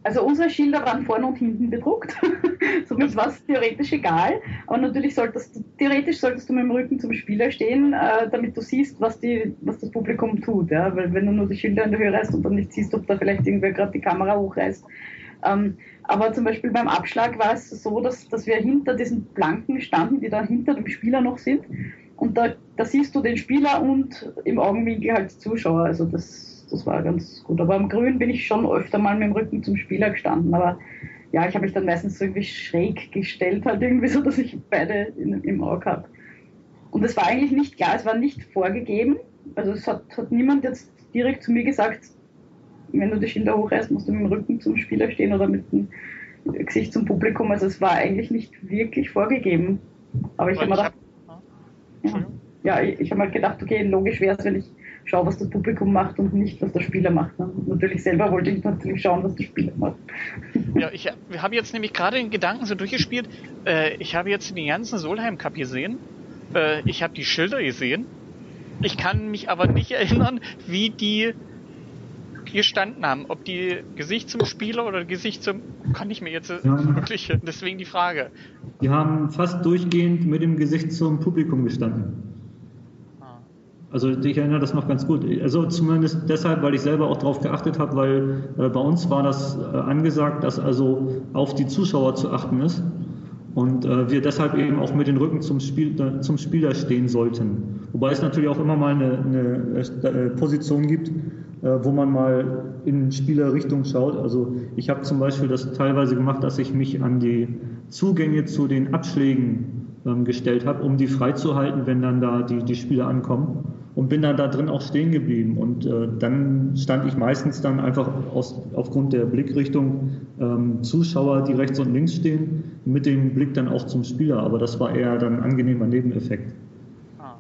also unsere Schilder waren vorne und hinten bedruckt. Somit war es theoretisch egal. Aber natürlich solltest du, theoretisch solltest du mit dem Rücken zum Spieler stehen, äh, damit du siehst, was, die, was das Publikum tut. Ja? Weil wenn du nur die Schilder in der Höhe reißt und dann nicht siehst, ob da vielleicht irgendwer gerade die Kamera hochreißt. Ähm, aber zum Beispiel beim Abschlag war es so, dass, dass wir hinter diesen Planken standen, die da hinter dem Spieler noch sind. Und da, da siehst du den Spieler und im Augenwinkel halt Zuschauer. Also das das war ganz gut. Aber am Grün bin ich schon öfter mal mit dem Rücken zum Spieler gestanden. Aber ja, ich habe mich dann meistens irgendwie schräg gestellt, halt irgendwie so, dass ich beide in, im Auge habe. Und es war eigentlich nicht klar, es war nicht vorgegeben. Also es hat, hat niemand jetzt direkt zu mir gesagt, wenn du die Schilder hochreißt, musst du mit dem Rücken zum Spieler stehen oder mit dem Gesicht zum Publikum. Also es war eigentlich nicht wirklich vorgegeben. Aber ich habe mir gedacht, ja, ja, ich, ich habe mir gedacht, okay, logisch wäre es, wenn ich schaue, was das Publikum macht und nicht, was der Spieler macht. Ne? Natürlich selber wollte ich natürlich schauen, was der Spieler macht. Ja, ich habe jetzt nämlich gerade den Gedanken so durchgespielt. Äh, ich habe jetzt den ganzen Solheim Cup gesehen. Äh, ich habe die Schilder gesehen. Ich kann mich aber nicht erinnern, wie die gestanden haben. Ob die Gesicht zum Spieler oder Gesicht zum. Kann ich mir jetzt ja. wirklich. Deswegen die Frage. Die haben fast durchgehend mit dem Gesicht zum Publikum gestanden. Also ich erinnere das noch ganz gut. Also zumindest deshalb, weil ich selber auch darauf geachtet habe, weil äh, bei uns war das äh, angesagt, dass also auf die Zuschauer zu achten ist und äh, wir deshalb eben auch mit den Rücken zum, Spiel, zum Spieler stehen sollten. Wobei es natürlich auch immer mal eine, eine äh, Position gibt, äh, wo man mal in Spielerrichtung schaut. Also ich habe zum Beispiel das teilweise gemacht, dass ich mich an die Zugänge zu den Abschlägen ähm, gestellt habe, um die freizuhalten, wenn dann da die, die Spieler ankommen. Und bin dann da drin auch stehen geblieben. Und äh, dann stand ich meistens dann einfach aus, aufgrund der Blickrichtung ähm, Zuschauer, die rechts und links stehen, mit dem Blick dann auch zum Spieler. Aber das war eher dann ein angenehmer Nebeneffekt. Ah.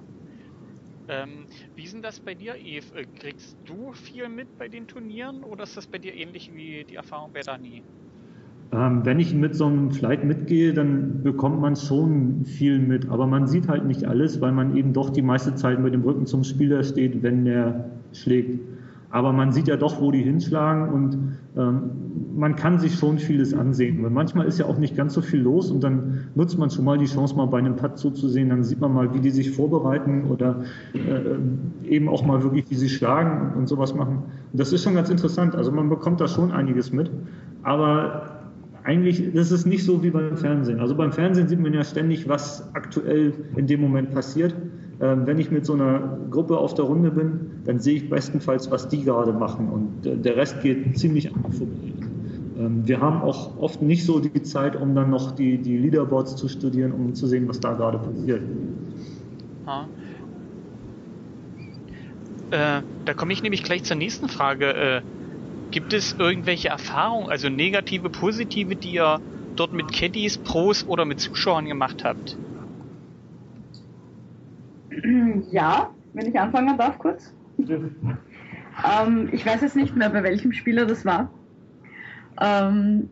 Ähm, wie denn das bei dir, Eve? Äh, kriegst du viel mit bei den Turnieren oder ist das bei dir ähnlich wie die Erfahrung bei Dani? Ähm, wenn ich mit so einem Flight mitgehe, dann bekommt man schon viel mit, aber man sieht halt nicht alles, weil man eben doch die meiste Zeit mit dem Rücken zum Spieler steht, wenn der schlägt. Aber man sieht ja doch, wo die hinschlagen und ähm, man kann sich schon vieles ansehen. Weil manchmal ist ja auch nicht ganz so viel los und dann nutzt man schon mal die Chance, mal bei einem Putt zuzusehen. Dann sieht man mal, wie die sich vorbereiten oder äh, eben auch mal wirklich, wie sie schlagen und, sowas machen. Und das ist schon ganz interessant. Also man bekommt da schon einiges mit. Aber eigentlich, das ist nicht so wie beim Fernsehen. Also beim Fernsehen sieht man ja ständig, was aktuell in dem Moment passiert. Ähm, wenn ich mit so einer Gruppe auf der Runde bin, dann sehe ich bestenfalls, was die gerade machen und äh, der Rest geht ziemlich an vorbei. Ähm, wir haben auch oft nicht so die Zeit, um dann noch die, die Leaderboards zu studieren, um zu sehen, was da gerade passiert. Äh, da komme ich nämlich gleich zur nächsten Frage. Äh, Gibt es irgendwelche Erfahrungen, also negative, positive, die ihr dort mit Caddies, Pros oder mit Zuschauern gemacht habt? Ja, wenn ich anfangen darf kurz. ähm, ich weiß jetzt nicht mehr, bei welchem Spieler das war. Ähm,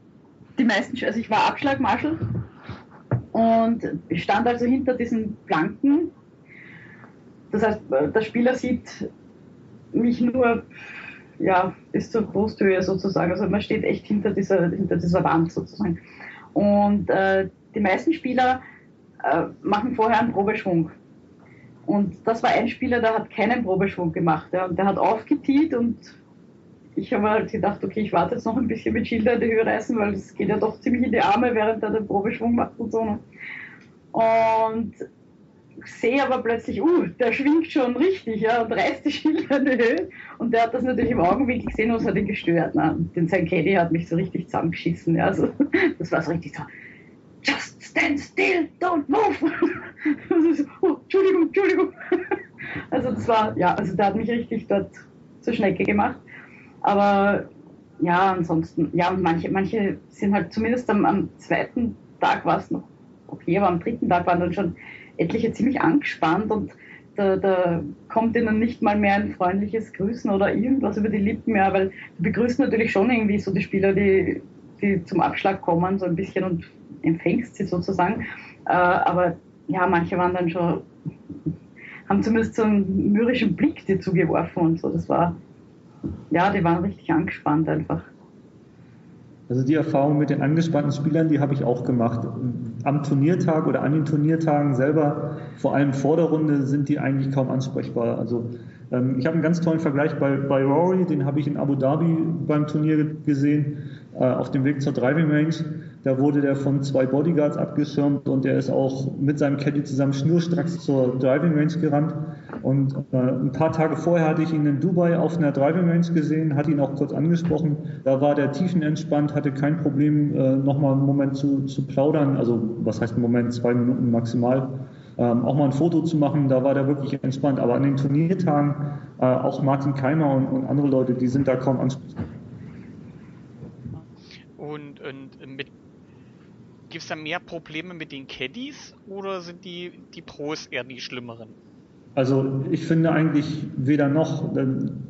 die meisten, also ich war Abschlagmarschall und stand also hinter diesen Planken. Das heißt, der Spieler sieht mich nur ja, bis zur Brusthöhe sozusagen. Also man steht echt hinter dieser, hinter dieser Wand sozusagen. Und äh, die meisten Spieler äh, machen vorher einen Probeschwung. Und das war ein Spieler, der hat keinen Probeschwung gemacht. Ja, und der hat aufgetiet und ich habe halt gedacht, okay, ich warte jetzt noch ein bisschen mit Schilder in die Höhe reißen, weil es geht ja doch ziemlich in die Arme, während er den Probeschwung macht und so. Ne? Und sehe aber plötzlich, uh, der schwingt schon richtig ja, und reißt die Schilder in die Höhe. Und der hat das natürlich im Augenwinkel gesehen und es hat ihn gestört. Ne? Denn sein Caddy hat mich so richtig zusammengeschissen. Ja. Also, das war so richtig so, tja, stand still, don't move. oh, Entschuldigung, Entschuldigung. Also das war, ja, also der hat mich richtig dort zur Schnecke gemacht. Aber ja, ansonsten, ja, und manche, manche sind halt zumindest am, am zweiten Tag war es noch okay, aber am dritten Tag waren dann schon etliche ziemlich angespannt und da, da, kommt ihnen nicht mal mehr ein freundliches Grüßen oder irgendwas über die Lippen mehr, weil du begrüßt natürlich schon irgendwie so die Spieler, die, die zum Abschlag kommen, so ein bisschen und empfängst sie sozusagen. Äh, aber ja, manche waren dann schon, haben zumindest so einen mürrischen Blick dir zugeworfen und so. Das war, ja, die waren richtig angespannt einfach. Also die Erfahrung mit den angespannten Spielern, die habe ich auch gemacht. Am Turniertag oder an den Turniertagen selber, vor allem vor der Runde, sind die eigentlich kaum ansprechbar. Also ähm, ich habe einen ganz tollen Vergleich bei, bei Rory, den habe ich in Abu Dhabi beim Turnier gesehen, äh, auf dem Weg zur Driving Range. Da wurde der von zwei Bodyguards abgeschirmt und der ist auch mit seinem Caddy zusammen schnurstracks zur Driving Range gerannt. Und äh, ein paar Tage vorher hatte ich ihn in Dubai auf einer Driving Range gesehen, hatte ihn auch kurz angesprochen. Da war der tiefenentspannt, hatte kein Problem, äh, nochmal einen Moment zu, zu plaudern. Also was heißt ein Moment, zwei Minuten maximal. Ähm, auch mal ein Foto zu machen, da war der wirklich entspannt. Aber an den Turniertagen, äh, auch Martin Keimer und, und andere Leute, die sind da kaum ansprechbar. Und, und mit Gibt es da mehr Probleme mit den Caddies oder sind die, die Pros eher die schlimmeren? Also ich finde eigentlich weder noch.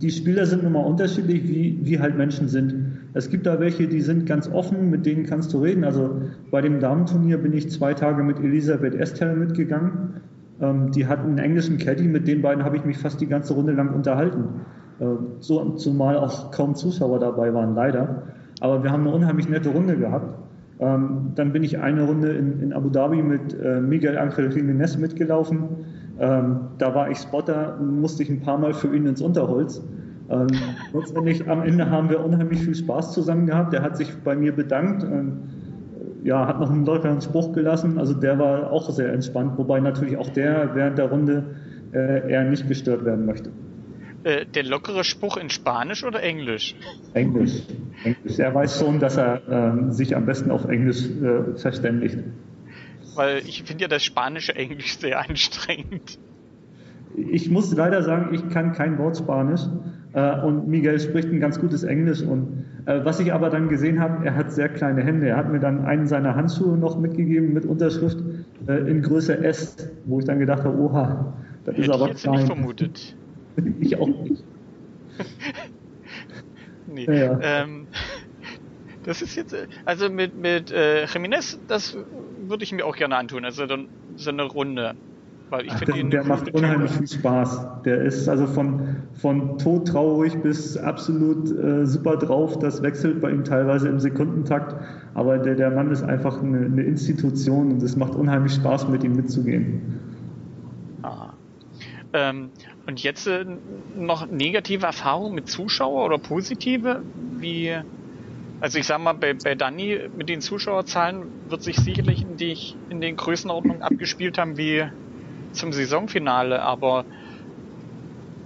Die Spieler sind nun mal unterschiedlich, wie, wie halt Menschen sind. Es gibt da welche, die sind ganz offen, mit denen kannst du reden. Also bei dem Damenturnier bin ich zwei Tage mit Elisabeth Estelle mitgegangen. Ähm, die hat einen englischen Caddy, mit den beiden habe ich mich fast die ganze Runde lang unterhalten. Äh, so, zumal auch kaum Zuschauer dabei waren, leider. Aber wir haben eine unheimlich nette Runde gehabt. Ähm, dann bin ich eine Runde in, in Abu Dhabi mit äh, Miguel Angel Jiménez mitgelaufen. Ähm, da war ich Spotter, musste ich ein paar Mal für ihn ins Unterholz. Ähm, letztendlich am Ende haben wir unheimlich viel Spaß zusammen gehabt. Der hat sich bei mir bedankt. Ähm, ja, hat noch einen lockeren Spruch gelassen. Also der war auch sehr entspannt, wobei natürlich auch der während der Runde äh, eher nicht gestört werden möchte. Äh, der lockere Spruch in Spanisch oder Englisch? Englisch. Englisch. Er weiß schon, dass er äh, sich am besten auf Englisch äh, verständigt. Weil ich finde ja das spanische Englisch sehr anstrengend. Ich muss leider sagen, ich kann kein Wort Spanisch äh, und Miguel spricht ein ganz gutes Englisch. Und äh, was ich aber dann gesehen habe, er hat sehr kleine Hände. Er hat mir dann einen seiner Handschuhe noch mitgegeben mit Unterschrift in Größe S, wo ich dann gedacht habe, oha, das Hätte ist aber ich jetzt klein. nicht vermutet. Ich auch nicht. nee. Ja. Ähm, das ist jetzt, äh, also mit, mit äh, Jiménez, das würde ich mir auch gerne antun, also dann so eine Runde. Weil ich Ach, der, der macht unheimlich viel Spaß. Der ist also von, von todtraurig bis absolut äh, super drauf. Das wechselt bei ihm teilweise im Sekundentakt. Aber der, der Mann ist einfach eine, eine Institution und es macht unheimlich Spaß, mit ihm mitzugehen. Ähm, und jetzt äh, noch negative Erfahrungen mit Zuschauer oder positive? Wie, also ich sag mal, bei, bei Danny mit den Zuschauerzahlen wird sich sicherlich in, die, in den Größenordnungen abgespielt haben wie zum Saisonfinale, aber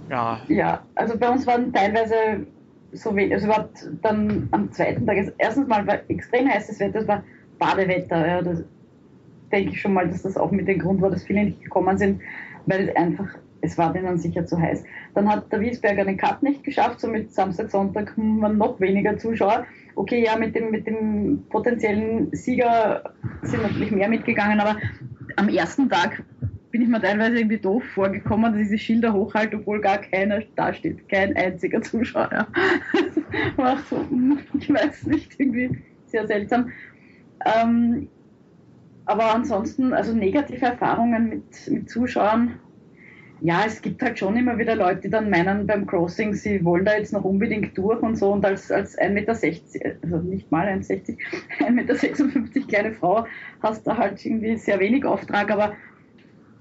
ja. Ja, also bei uns waren teilweise so wenig, also überhaupt dann am zweiten Tag, also erstens mal war extrem heißes Wetter, es war Badewetter, ja, das denke ich schon mal, dass das auch mit dem Grund war, dass viele nicht gekommen sind, weil es einfach es war denen sicher zu heiß. Dann hat der Wiesberger den Cup nicht geschafft, somit Samstag, Sonntag waren noch weniger Zuschauer. Okay, ja, mit dem, mit dem potenziellen Sieger sind natürlich mehr mitgegangen, aber am ersten Tag bin ich mir teilweise irgendwie doof vorgekommen, dass ich diese Schilder hochhalte, obwohl gar keiner da steht, kein einziger Zuschauer. war so, ich weiß nicht, irgendwie sehr seltsam. Ähm, aber ansonsten, also negative Erfahrungen mit, mit Zuschauern ja, es gibt halt schon immer wieder Leute, die dann meinen beim Crossing, sie wollen da jetzt noch unbedingt durch und so und als, als 1,60 Meter, also nicht mal 1,60, 1,56 Meter kleine Frau hast du halt irgendwie sehr wenig Auftrag, aber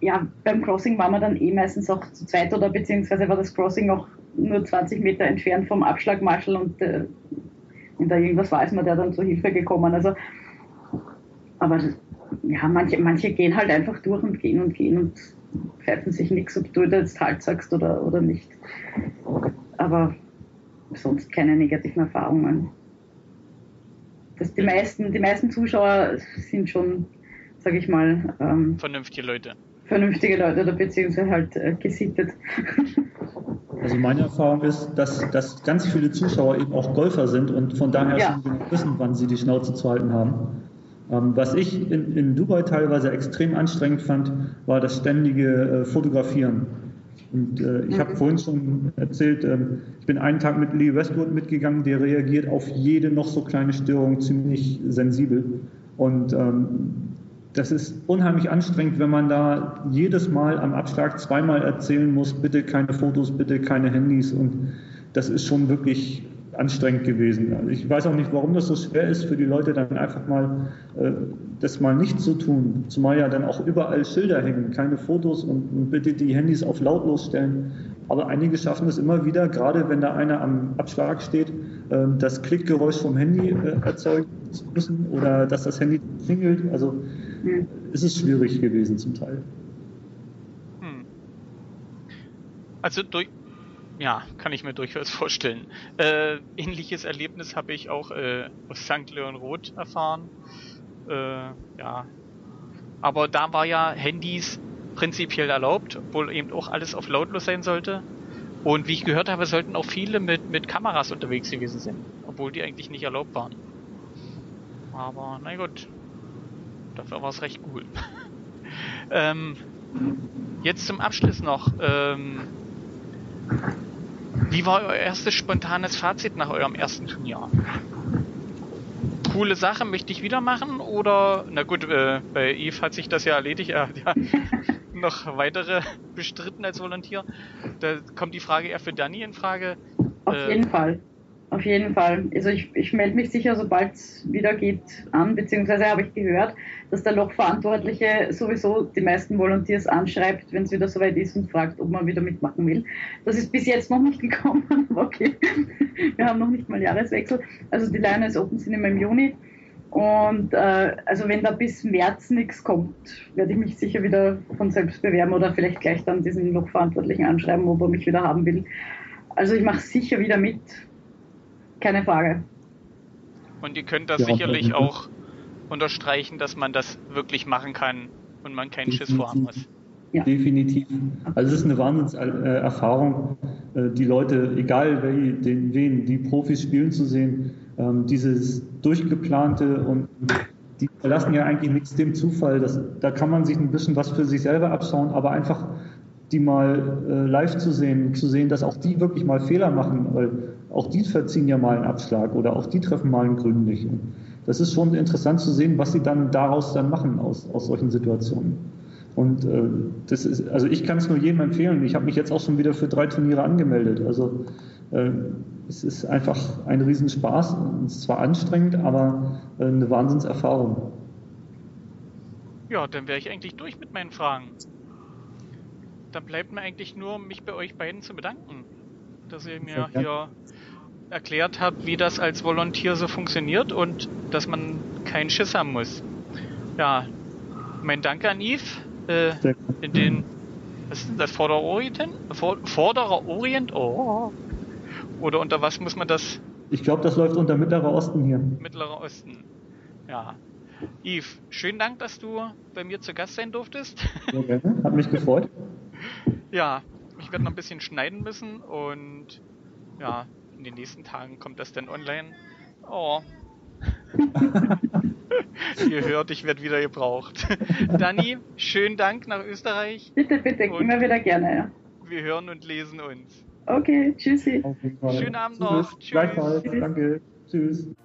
ja, beim Crossing waren wir dann eh meistens auch zu zweit oder beziehungsweise war das Crossing auch nur 20 Meter entfernt vom Abschlagmarschall und äh, wenn da irgendwas war, ist mir der dann zur Hilfe gekommen. Also, aber ja, manche, manche gehen halt einfach durch und gehen und gehen und pfeifen sich nichts, ob du jetzt halt sagst oder, oder nicht. Aber sonst keine negativen Erfahrungen. Das die, meisten, die meisten Zuschauer sind schon sage ich mal, ähm, vernünftige Leute. Vernünftige Leute oder beziehungsweise halt äh, gesittet. Also meine Erfahrung ist, dass, dass ganz viele Zuschauer eben auch Golfer sind und von daher Ja. schon genau wissen, wann sie die Schnauze zu halten haben. Ähm, was ich in, in Dubai teilweise extrem anstrengend fand, war das ständige äh, Fotografieren. Und äh, ich habe vorhin schon erzählt, ähm, ich bin einen Tag mit Lee Westwood mitgegangen, der reagiert auf jede noch so kleine Störung ziemlich sensibel. Und ähm, das ist unheimlich anstrengend, wenn man da jedes Mal am Abschlag zweimal erzählen muss, bitte keine Fotos, bitte keine Handys. Und das ist schon wirklich anstrengend gewesen. Also ich weiß auch nicht, warum das so schwer ist für die Leute, dann einfach mal äh, das mal nicht zu tun. Zumal ja dann auch überall Schilder hängen, keine Fotos und, und bitte die Handys auf lautlos stellen. Aber einige schaffen es immer wieder, gerade wenn da einer am Abschlag steht, äh, das Klickgeräusch vom Handy äh, erzeugen zu müssen oder dass das Handy klingelt. Also Hm. ist es schwierig gewesen zum Teil. Hm. Also durch, ja, kann ich mir durchaus vorstellen. Äh, ähnliches Erlebnis habe ich auch äh, aus St. Leon Roth erfahren. Äh, ja. Aber da war ja Handys prinzipiell erlaubt, obwohl eben auch alles auf lautlos sein sollte. Und wie ich gehört habe, sollten auch viele mit, mit Kameras unterwegs gewesen sein, obwohl die eigentlich nicht erlaubt waren. Aber na gut, dafür war es recht cool. ähm, jetzt zum Abschluss noch. Ähm, wie war euer erstes spontanes Fazit nach eurem ersten Turnier? Coole Sache, möchte ich wieder machen? Oder, na gut, äh, bei Eve hat sich das ja erledigt. Er hat ja noch weitere bestritten als Volontier. Da kommt die Frage eher für Dani in Frage. Auf Äh, jeden Fall. Auf jeden Fall. Also ich, ich melde mich sicher, sobald es wieder geht, an, beziehungsweise habe ich gehört, dass der Lochverantwortliche sowieso die meisten Volunteers anschreibt, wenn es wieder soweit ist und fragt, ob man wieder mitmachen will. Das ist bis jetzt noch nicht gekommen, aber okay. Wir haben noch nicht mal Jahreswechsel. Also die Lioness Open sind immer im Juni. Und äh, also wenn da bis März nichts kommt, werde ich mich sicher wieder von selbst bewerben oder vielleicht gleich dann diesen Lochverantwortlichen anschreiben, ob er mich wieder haben will. Also ich mache sicher wieder mit. Keine Frage. Und ihr könnt das Ja, sicherlich auch unterstreichen, dass man das wirklich machen kann und man keinen Schiss vorhaben muss. Ja. Definitiv. Also es ist eine Wahnsinnserfahrung, äh, die Leute, egal wer, den, wen, die Profis spielen zu sehen, ähm, dieses durchgeplante und die verlassen ja eigentlich nichts dem Zufall. Das, da kann man sich ein bisschen was für sich selber abschauen, aber einfach die mal äh, live zu sehen, zu sehen, dass auch die wirklich mal Fehler machen, weil auch die verziehen ja mal einen Abschlag oder auch die treffen mal einen. Und das ist schon interessant zu sehen, was sie dann daraus dann machen aus, aus solchen Situationen. Und äh, das ist, also ich kann es nur jedem empfehlen. Ich habe mich jetzt auch schon wieder für drei Turniere angemeldet. Also äh, es ist einfach ein Riesenspaß. Es ist zwar anstrengend, aber äh, eine Wahnsinnserfahrung. Ja, dann wäre ich eigentlich durch mit meinen Fragen. Dann bleibt mir eigentlich nur, mich bei euch beiden zu bedanken, dass ihr mir hier erklärt habt, wie das als Volontier so funktioniert und dass man keinen Schiss haben muss. Ja, mein Dank an Yves. Äh, in den, was ist denn das, Vorderer Orient? Vor, Vorderer Orient? Oh. Oder unter was muss man das? Ich glaube, das läuft unter Mittlerer Osten hier. Mittlerer Osten. Ja. Yves, schönen Dank, dass du bei mir zu Gast sein durftest. Sehr gerne. Hat mich gefreut. Ja, ich werde noch ein bisschen schneiden müssen und ja, in den nächsten Tagen kommt das dann online. Oh. Ihr hört, ich werde wieder gebraucht. Dani, schönen Dank nach Österreich. Bitte, bitte, und immer wieder gerne. Ja. Wir hören und lesen uns. Okay, tschüssi. Schönen Abend noch. Tschüss. Tschüss. Danke. Tschüss.